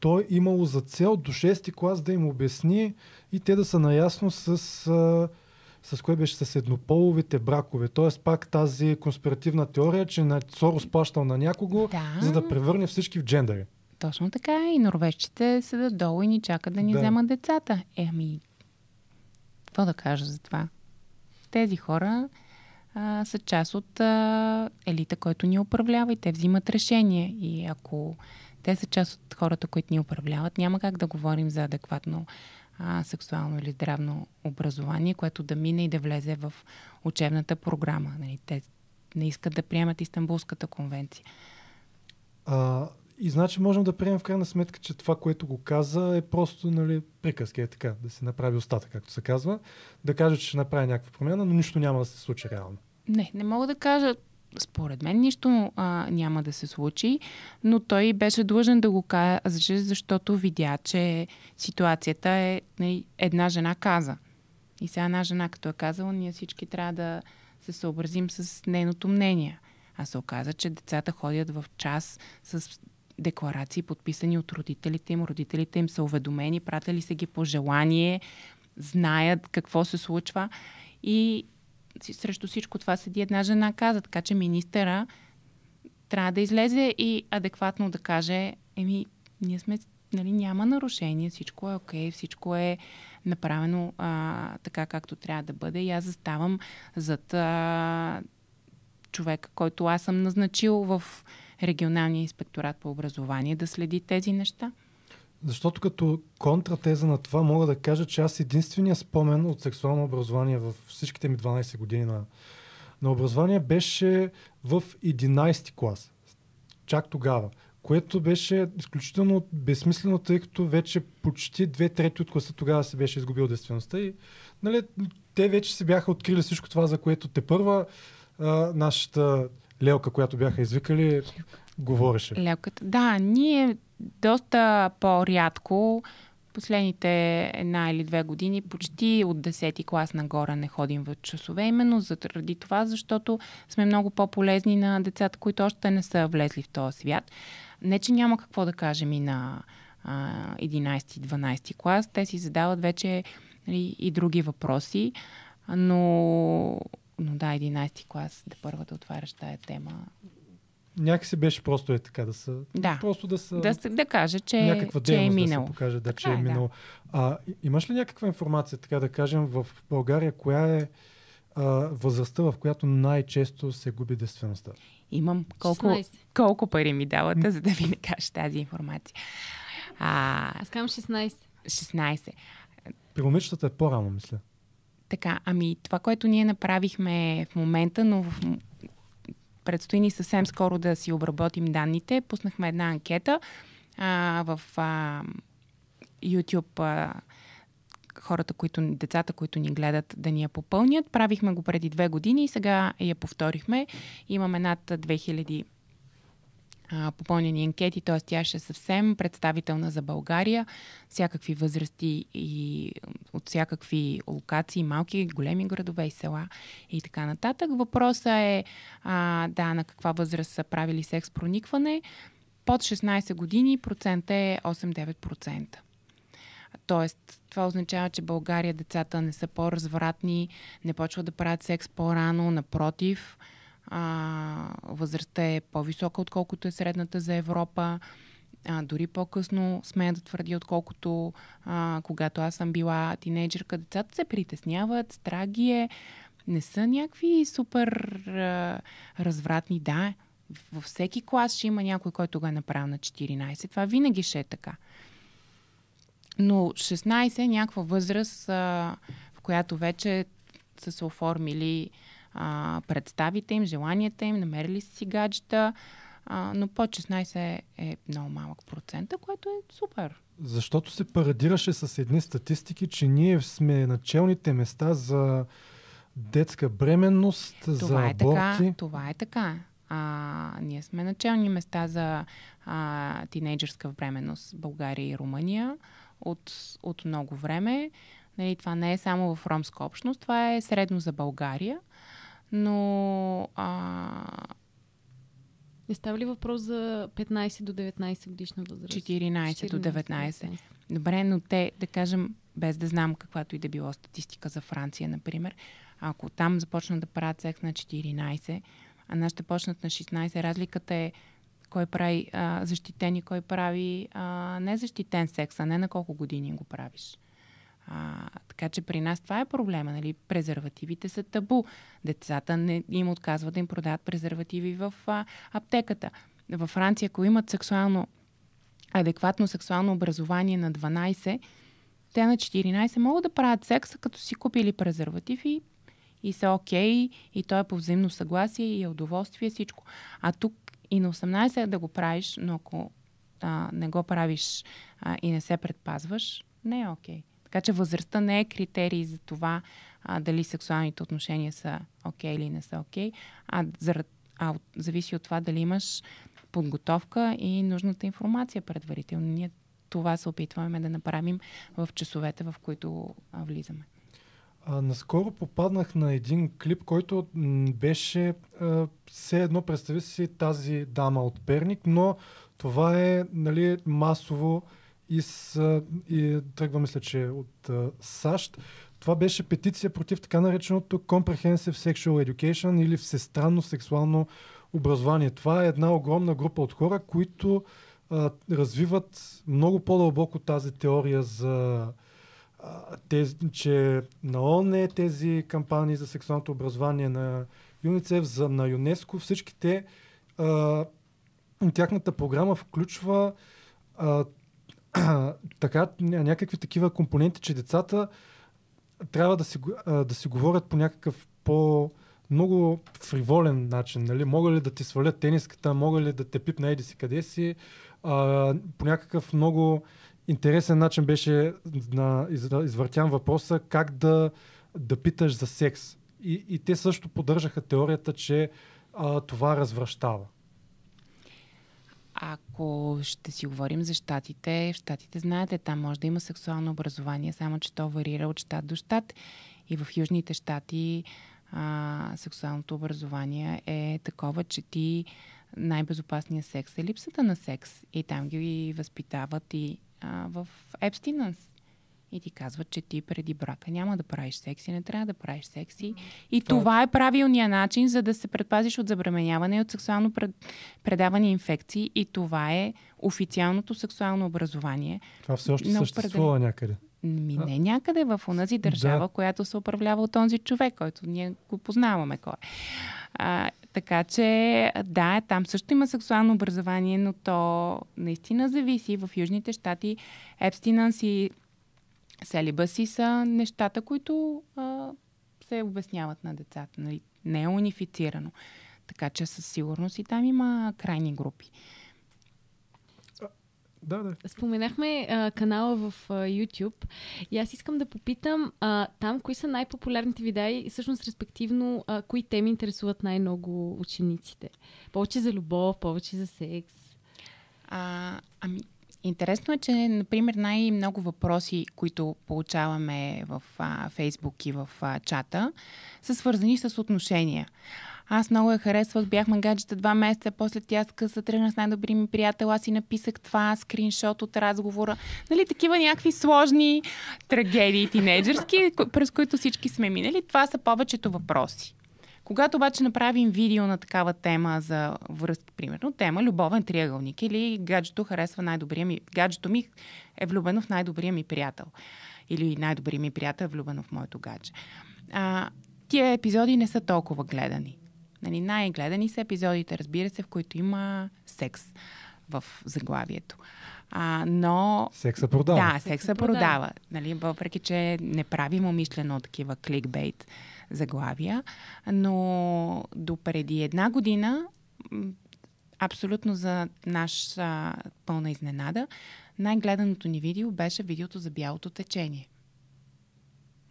той имало за цел до 6 клас да им обясни и те да са наясно с, а, с кое беше с еднополовите бракове. Тоест пак тази конспиративна теория, че на Сорос плащал на някого, Да. за да превърне всички в джендъри. Точно така и норвежците седат долу и ни чакат да ни Да. вземат децата. Е, ами, какво да кажа за това? Тези хора а, са част от а, елита, който ни управлява и те взимат решение. И ако те са част от хората, които ни управляват, няма как да говорим за адекватно а, сексуално или здравно образование, което да мине и да влезе в учебната програма. Нали, те не искат да приемат Истанбулската конвенция. А, и значи можем да приемем в крайна сметка, че това, което го каза, е просто нали, приказки, е така, да се направи устата, както се казва, да каже, че ще направи някаква промяна, но нищо няма да се случи реално. Не, не мога да кажа. Според мен нищо а, няма да се случи, но той беше длъжен да го каже, защото видя, че ситуацията е нали, една жена каза. И сега една жена, като е казала, ние всички трябва да се съобразим с нейното мнение. А се оказа, че децата ходят в час с декларации, подписани от родителите им. Родителите им са уведомени, пратили се ги по желание, знаят какво се случва. И срещу всичко това седи една жена, каза. Така че министъра трябва да излезе и адекватно да каже, еми, ние сме, нали, няма нарушение, всичко е окей, всичко е направено а, така, както трябва да бъде. И аз заставам зад а, човека, който аз съм назначил в регионалния инспекторат по образование да следи тези неща. Защото като контратеза на това мога да кажа, че аз единствения спомен от сексуално образование в всичките ми 12 години на, на образование беше в 11 клас. Чак тогава. Което беше изключително безсмислено, тъй като вече почти две трети от класа тогава се беше изгубил действеността и нали, те вече се бяха открили всичко това, за което те първа а, нашата лелка, която бяха извикали, говореше. Лелката. Да, ние доста по-рядко, последните една или две години, почти от 10-ти клас нагоре не ходим в часове, именно заради това, защото сме много по-полезни на децата, които още не са влезли в този свят. Не, че няма какво да кажем и на а, 11-12 клас, те си задават вече нали, и други въпроси, но, но да, 11 клас, да първа да отваряш тая тема. Някакси беше просто е така да са. Да. Просто да са. Да, се- да каже, че, някаква че е дейност да минало. се покаже, да, Така че е е, да. минало. А, и- имаш ли някаква информация, така да кажем, в България, коя е а, възрастта, в която най-често се губи действеността? Имам колко, 16. колко пари ми давате, за да ви не кажа тази информация. А, Аз казвам 16. 16. При момичетата е по-рано, мисля. Така, ами това, което ние направихме в момента, но в... предстои ни съвсем скоро да си обработим данните, пуснахме една анкета а, в а, YouTube. А, хората, които, децата, които ни гледат, да ни я попълнят. Правихме го преди две години и сега я повторихме. Имаме над 2000 а, попълнени анкети, т.е. тя ще е съвсем представителна за България, всякакви възрасти и от всякакви локации, малки, големи градове и села и така нататък. Въпросът е а, да, на каква възраст са правили секс проникване. Под 16 години процента е 8-9%. Тоест, това означава, че България децата не са по-развратни, не почват да правят секс по-рано, напротив, а, възрастта е по-висока, отколкото е средната за Европа. А, дори по-късно смея да твърдя, отколкото а, когато аз съм била тинейджърка. Децата се притесняват, страги е, не са някакви супер а, развратни. Да, във всеки клас ще има някой, който го е направил на 14. Това винаги ще е така. Но 16 е някаква възраст, а, в която вече са се оформили а, представите им, желанията им, намерили си гаджета, а, но под 16 е, много малък процент, което е супер. Защото се парадираше с едни статистики, че ние сме началните места за детска бременност, за Това е аборти. така. Това е така. А, ние сме начални места за а, тинейджърска бременност в България и Румъния от, от много време, Нали, това не е само в ромска общност, това е средно за България. Но а, Не става ли въпрос за 15 до 19 годишна възраст? 14 до 19. Добре, но те, да кажем, без да знам каквато и да било статистика за Франция, например, ако там започнат да правят секс на 14, а нас ще почнат на 16, разликата е кой прави а, защитен и кой прави а, незащитен секс, а не на колко години го правиш. А, така че при нас това е проблема. Нали? Презервативите са табу. Децата не им отказват да им продават презервативи в а, аптеката. Във Франция, ако имат сексуално, адекватно сексуално образование на 12, те на 14 могат да правят секса, като си купили презерватив и, и са окей, и то е по взаимно съгласие и е удоволствие, всичко. А тук и на 18 да го правиш, но ако а, не го правиш а, и не се предпазваш, не е окей. Така че възрастта не е критерий за това а, дали сексуалните отношения са окей или не са окей, а, зарад, а зависи от това дали имаш подготовка и нужната информация предварително. Ние това се опитваме да направим в часовете, в които а, влизаме. А, наскоро попаднах на един клип, който беше а, все едно, представи си тази дама от Перник, но това е нали, масово и, с, и тръгва, мисля, че от а, САЩ. Това беше петиция против така нареченото Comprehensive Sexual Education или всестранно сексуално образование. Това е една огромна група от хора, които а, развиват много по-дълбоко тази теория за а, тези, че на ООН е тези кампании за сексуалното образование на ЮНИЦЕФ, за, на ЮНЕСКО, всички те а, тяхната програма включва а, така, ня- някакви такива компоненти, че децата трябва да си, да си говорят по някакъв по много фриволен начин. Нали? Мога ли да ти свалят тениската, мога ли да те пипна еди си къде си. А, по някакъв много интересен начин беше на, из, извъртян въпроса как да, да питаш за секс. И, и те също поддържаха теорията, че а, това развръщава. Ако ще си говорим за щатите, в щатите знаете, там може да има сексуално образование, само че то варира от щат до щат. И в южните щати а, сексуалното образование е такова, че ти най-безопасният секс е липсата на секс. И там ги възпитават и а, в abstinence. И ти казват, че ти преди брака няма да правиш секси, не трябва да правиш секси. И Това- това е правилният начин, за да се предпазиш от забременяване и от сексуално пред, предавани инфекции. И това е официалното сексуално образование. Това все още На съществува някъде. Ми не някъде в онази държава, Да. която се управлява от този човек, който ние го познаваме кой е. А, така че, да, там също има сексуално образование, но то наистина зависи. В Южните щати ебстинанс и селибаси са нещата, които а, се обясняват на децата. Нали? Не е унифицирано. Така че със сигурност и там има крайни групи. Да, да. Споменахме а, канала в а, YouTube и аз искам да попитам а, там кои са най-популярните видеи и всъщност респективно а, кои теми интересуват най-много учениците. Повече за любов, повече за секс. А, ами, интересно е, че, например, най-много въпроси, които получаваме в а, Фейсбук и в а, чата, са свързани с отношения. Аз много я харесвах, бяхме гаджета два месеца, после тя скъса, тръгна с най-добри ми приятел, аз си написах това, скриншот от разговора. Нали, такива някакви сложни трагедии тинейджърски, ко- през които всички сме минали. Това са повечето въпроси. Когато обаче направим видео на такава тема за връзки, примерно, тема любовен триъгълник или гаджето харесва най-добрия ми, гаджето ми е влюбено в най-добрия ми приятел или най-добрия ми приятел е влюбено в моето гадже. А, тия епизоди не са толкова гледани. Нали, най-гледани са епизодите, разбира се, в които има секс в заглавието. А, но Секса продава. да, Секса секса продава. продава. Нали, въпреки, че не правим умишлено такива кликбейт заглавия, но до преди една година, абсолютно за наша пълна изненада, най-гледаното ни видео беше видеото за бялото течение.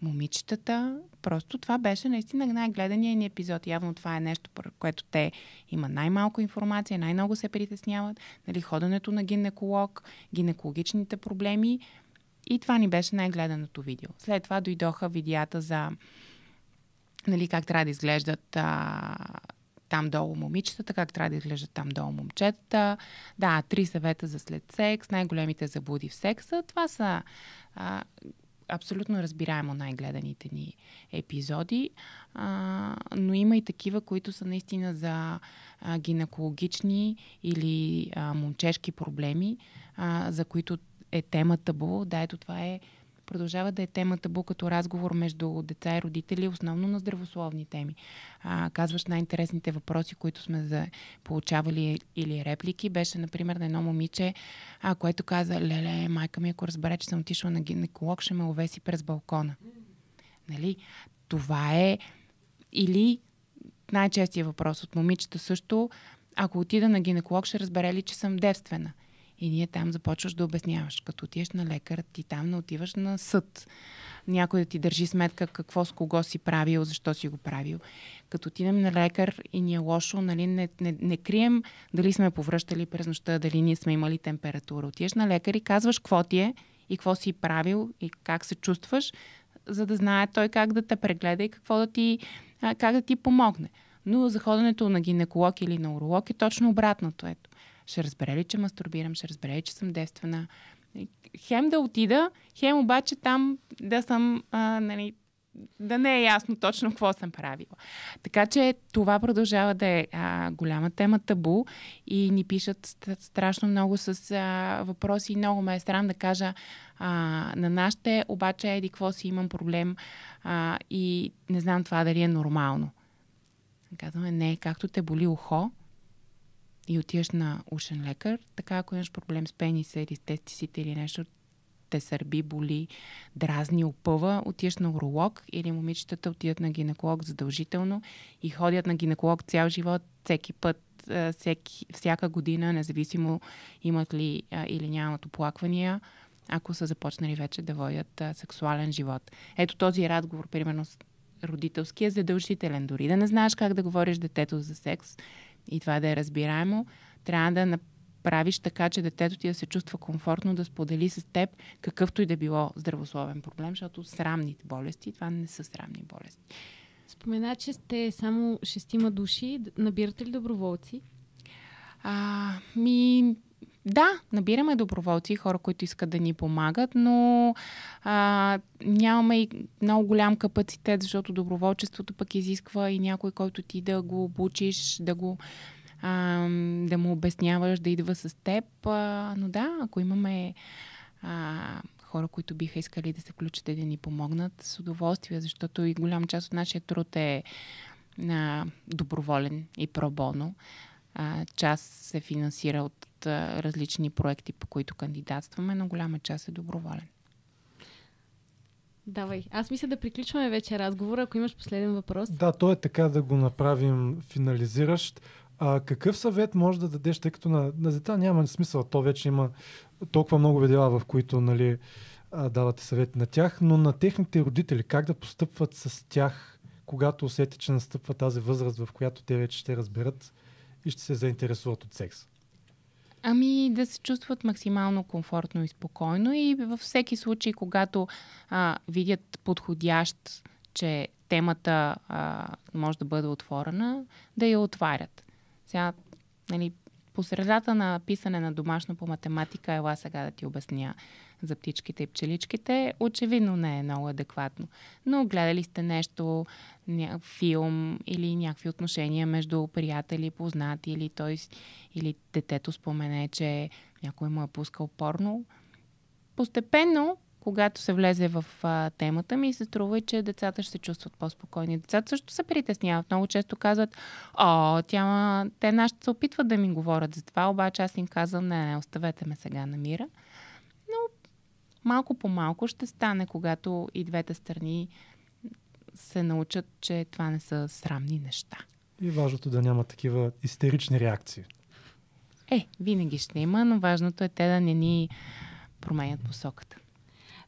Момичетата, просто това беше наистина най-гледания ни епизод. Явно това е нещо, което те има най-малко информация, най-много се притесняват. Нали, ходенето на гинеколог, гинекологичните проблеми. И това ни беше най-гледаното видео. След това дойдоха видеята за нали, как трябва да изглеждат а, там долу момичетата, как трябва да изглеждат там долу момчетата. Да, три съвета за след секс, най-големите заблуди в секса. Това са а, абсолютно разбираемо най-гледаните ни епизоди, а, но има и такива, които са наистина за а, гинекологични или а, момчешки проблеми, а, за които е тема табу. Да, ето това е продължава да е тема табу като разговор между деца и родители, основно на здравословни теми. А, казваш най-интересните въпроси, които сме за получавали или реплики. Беше, например, на едно момиче, а, което каза, леле, майка ми, ако разбере, че съм отишла на гинеколог, ще ме увеси през балкона. Нали? Това е или най-честия въпрос от момичета също, ако отида на гинеколог, ще разбере ли, че съм девствена. И ние там започваш да обясняваш. Като отидеш на лекар, ти там не отиваш на съд. Някой да ти държи сметка какво с кого си правил, защо си го правил. Като отидем на лекар и ни е лошо, нали, не, не, не крием дали сме повръщали през нощта, дали ние сме имали температура. Отидеш на лекар и казваш какво ти е и какво си правил и как се чувстваш, за да знае той как да те прегледа и какво да ти, как да ти помогне. Но за ходенето на гинеколог или на уролог е точно обратното. Ето. Ще разбере ли, че мастурбирам, ще разбере ли, че съм девствена. Хем да отида, хем обаче там да съм, а, нали, да не е ясно точно какво съм правила. Така че това продължава да е а, голяма тема табу и ни пишат страшно много с а, въпроси. Много ме е срам да кажа а, на нашите, обаче еди какво си имам проблем а, и не знам това дали е нормално. Казваме, не, както те боли ухо, и отиваш на ушен лекар, така ако имаш проблем с пениса или с тестисите или нещо, те сърби, боли, дразни, опъва, отиваш на уролог или момичетата отидат на гинеколог задължително и ходят на гинеколог цял живот, всеки път, всеки, всяка година, независимо имат ли или нямат оплаквания, ако са започнали вече да водят сексуален живот. Ето този разговор, примерно, родителски е задължителен. Дори да не знаеш как да говориш детето за секс, и това да е разбираемо, трябва да направиш така, че детето ти да се чувства комфортно, да сподели с теб какъвто и да било здравословен проблем, защото срамните болести, това не са срамни болести. Спомена, че сте само шестима души. Набирате ли доброволци? А, ми, да, набираме доброволци, хора, които искат да ни помагат, но а, нямаме и много голям капацитет, защото доброволчеството пък изисква и някой, който ти да го обучиш, да го а, да му обясняваш, да идва с теб. А, но да, ако имаме а, хора, които биха искали да се включат и да ни помогнат, с удоволствие, защото и голям част от нашия труд е а, доброволен и пробоно. А, част се финансира от различни проекти, по които кандидатстваме, но голяма част е доброволен. Давай. Аз мисля да приключваме вече разговора, ако имаш последен въпрос. Да, то е така да го направим финализиращ. А, какъв съвет може да дадеш, тъй като на, на деца няма смисъл, то вече има толкова много видеа, в които нали, давате съвет на тях, но на техните родители, как да постъпват с тях, когато усетят, че настъпва тази възраст, в която те вече ще разберат и ще се заинтересуват от секс? Ами да се чувстват максимално комфортно и спокойно и във всеки случай, когато а, видят подходящ, че темата а, може да бъде отворена, да я отварят. Сега, нали, по средата на писане на домашно по математика, ела сега да ти обясня за птичките и пчеличките, очевидно не е много адекватно. Но гледали сте нещо, ня... филм или някакви отношения между приятели, познати или той или детето спомене, че някой му е пускал порно. Постепенно, когато се влезе в а, темата ми, се струва, че децата ще се чувстват по-спокойни. Децата също се притесняват. Много често казват, о, тя, те нашите се опитват да ми говорят за това, обаче аз им казвам, не, не, оставете ме сега на мира малко по малко ще стане, когато и двете страни се научат, че това не са срамни неща. И важното да няма такива истерични реакции. Е, винаги ще има, но важното е те да не ни променят посоката.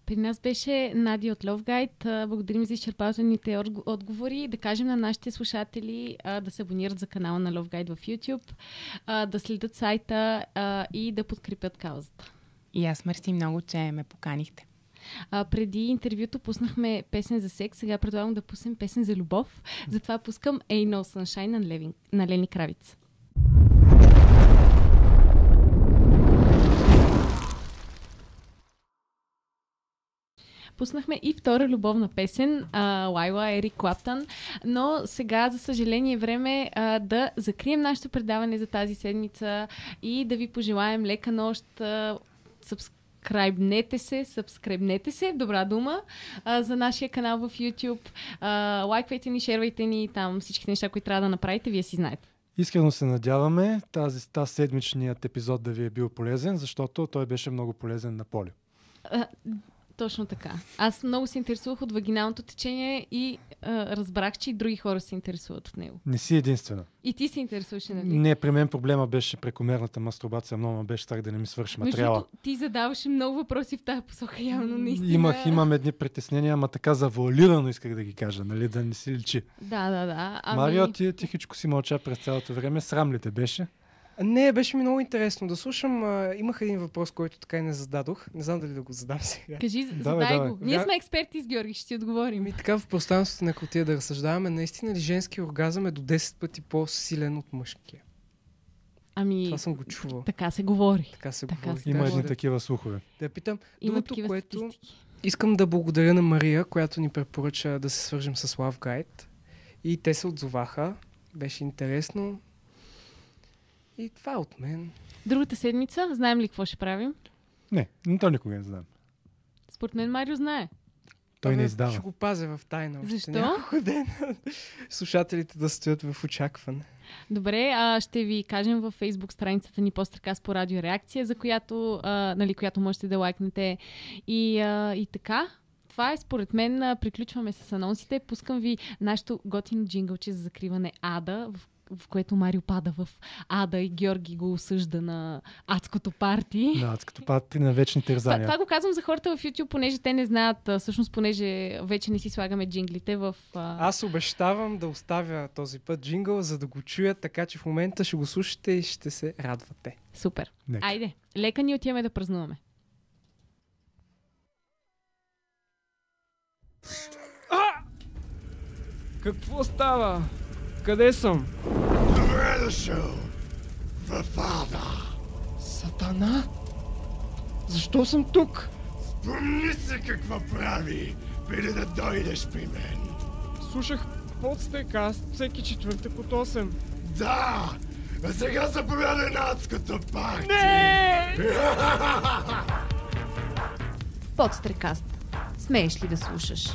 При нас беше Нади от Love Guide. Благодарим за изчерпателните отговори. Да кажем на нашите слушатели а, да се абонират за канала на Love Guide в YouTube, а, да следят сайта а, и да подкрепят каузата. И аз мерси много, че ме поканихте. А, преди интервюто пуснахме песен за секс, сега предлагам да пуснем песен за любов. Затова пускам Ain't No Sunshine на, Левин, на Лени Кравиц. Пуснахме и втора любовна песен, а, Лайла, Ерик Клаптън, но сега, за съжаление, е време а, да закрием нашето предаване за тази седмица и да ви пожелаем лека нощ. А, Сабскрайбнете се, сабскрайбнете се, добра дума, а, за нашия канал в YouTube. А, лайквайте ни, шервайте ни там всички неща, които трябва да направите, вие си знаете. Искрено се надяваме тази, тази седмичният епизод да ви е бил полезен, защото той беше много полезен на поле. А, точно така. Аз много се интересувах от вагиналното течение и а, разбрах, че и други хора се интересуват от него. Не си единствена. И ти се интересуваше, нали? Не, при мен проблема беше прекомерната мастурбация. Много ме беше страх да не ми свърши материала. другото, ти задаваше много въпроси в тази посока, явно наистина. Имах, имам едни притеснения, ама така завуалирано исках да ги кажа, нали, да не си личи. Да, да, да. Ами... Марио, ти тихичко си мълча през цялото време. Срам ли те беше? Не, беше ми много интересно да слушам. А, имах един въпрос, който така и не зададох. Не знам дали да го задам сега. Кажи, Давай, задай давай. го. Ние сме експерти с Георги, ще ти отговорим. Ми така в пространството на котия да разсъждаваме, наистина ли женски оргазъм е до 10 пъти по-силен от мъжкия? Ами, Това съм го чувал. така се говори. Така се така говори. се Има Да, едни да, такива слухове. да я питам. Има Другото, такива което статистики. искам да благодаря на Мария, която ни препоръча да се свържем с Love Guide. И те се отзоваха. Беше интересно. И това е от мен. Другата седмица, знаем ли какво ще правим? Не, но то никога не знам. Според мен Марио знае. Той не издава. Ще го пазя в тайна. Защо? няколко дена. Слушателите да стоят в очакване. Добре, а, ще ви кажем във Facebook страницата ни Постракас по радио реакция, за която, а, нали, която можете да лайкнете. И, а, и така, това е според мен. Приключваме с анонсите. Пускам ви нашето готино джингълче за закриване Ада, в в което Марио пада в Ада и Георги го осъжда на адското парти. Да, аз като пати на вечни Това, терзания. това го казвам за хората в YouTube, понеже те не знаят, а, всъщност понеже вече не си слагаме джинглите в... А... Аз обещавам да оставя този път джингъл, за да го чуят, така че в момента ще го слушате и ще се радвате. Супер. Нека. Айде, лека ни отиваме да празнуваме. Какво става? Къде съм? Добре дошъл в Ада. Сатана? Защо съм тук? Помни се какво прави, преди да дойдеш при мен. Слушах подстекаст всеки четвъртък от 8. Да, а сега заповядай на адското парти. Подстрекаст. Смееш ли да слушаш?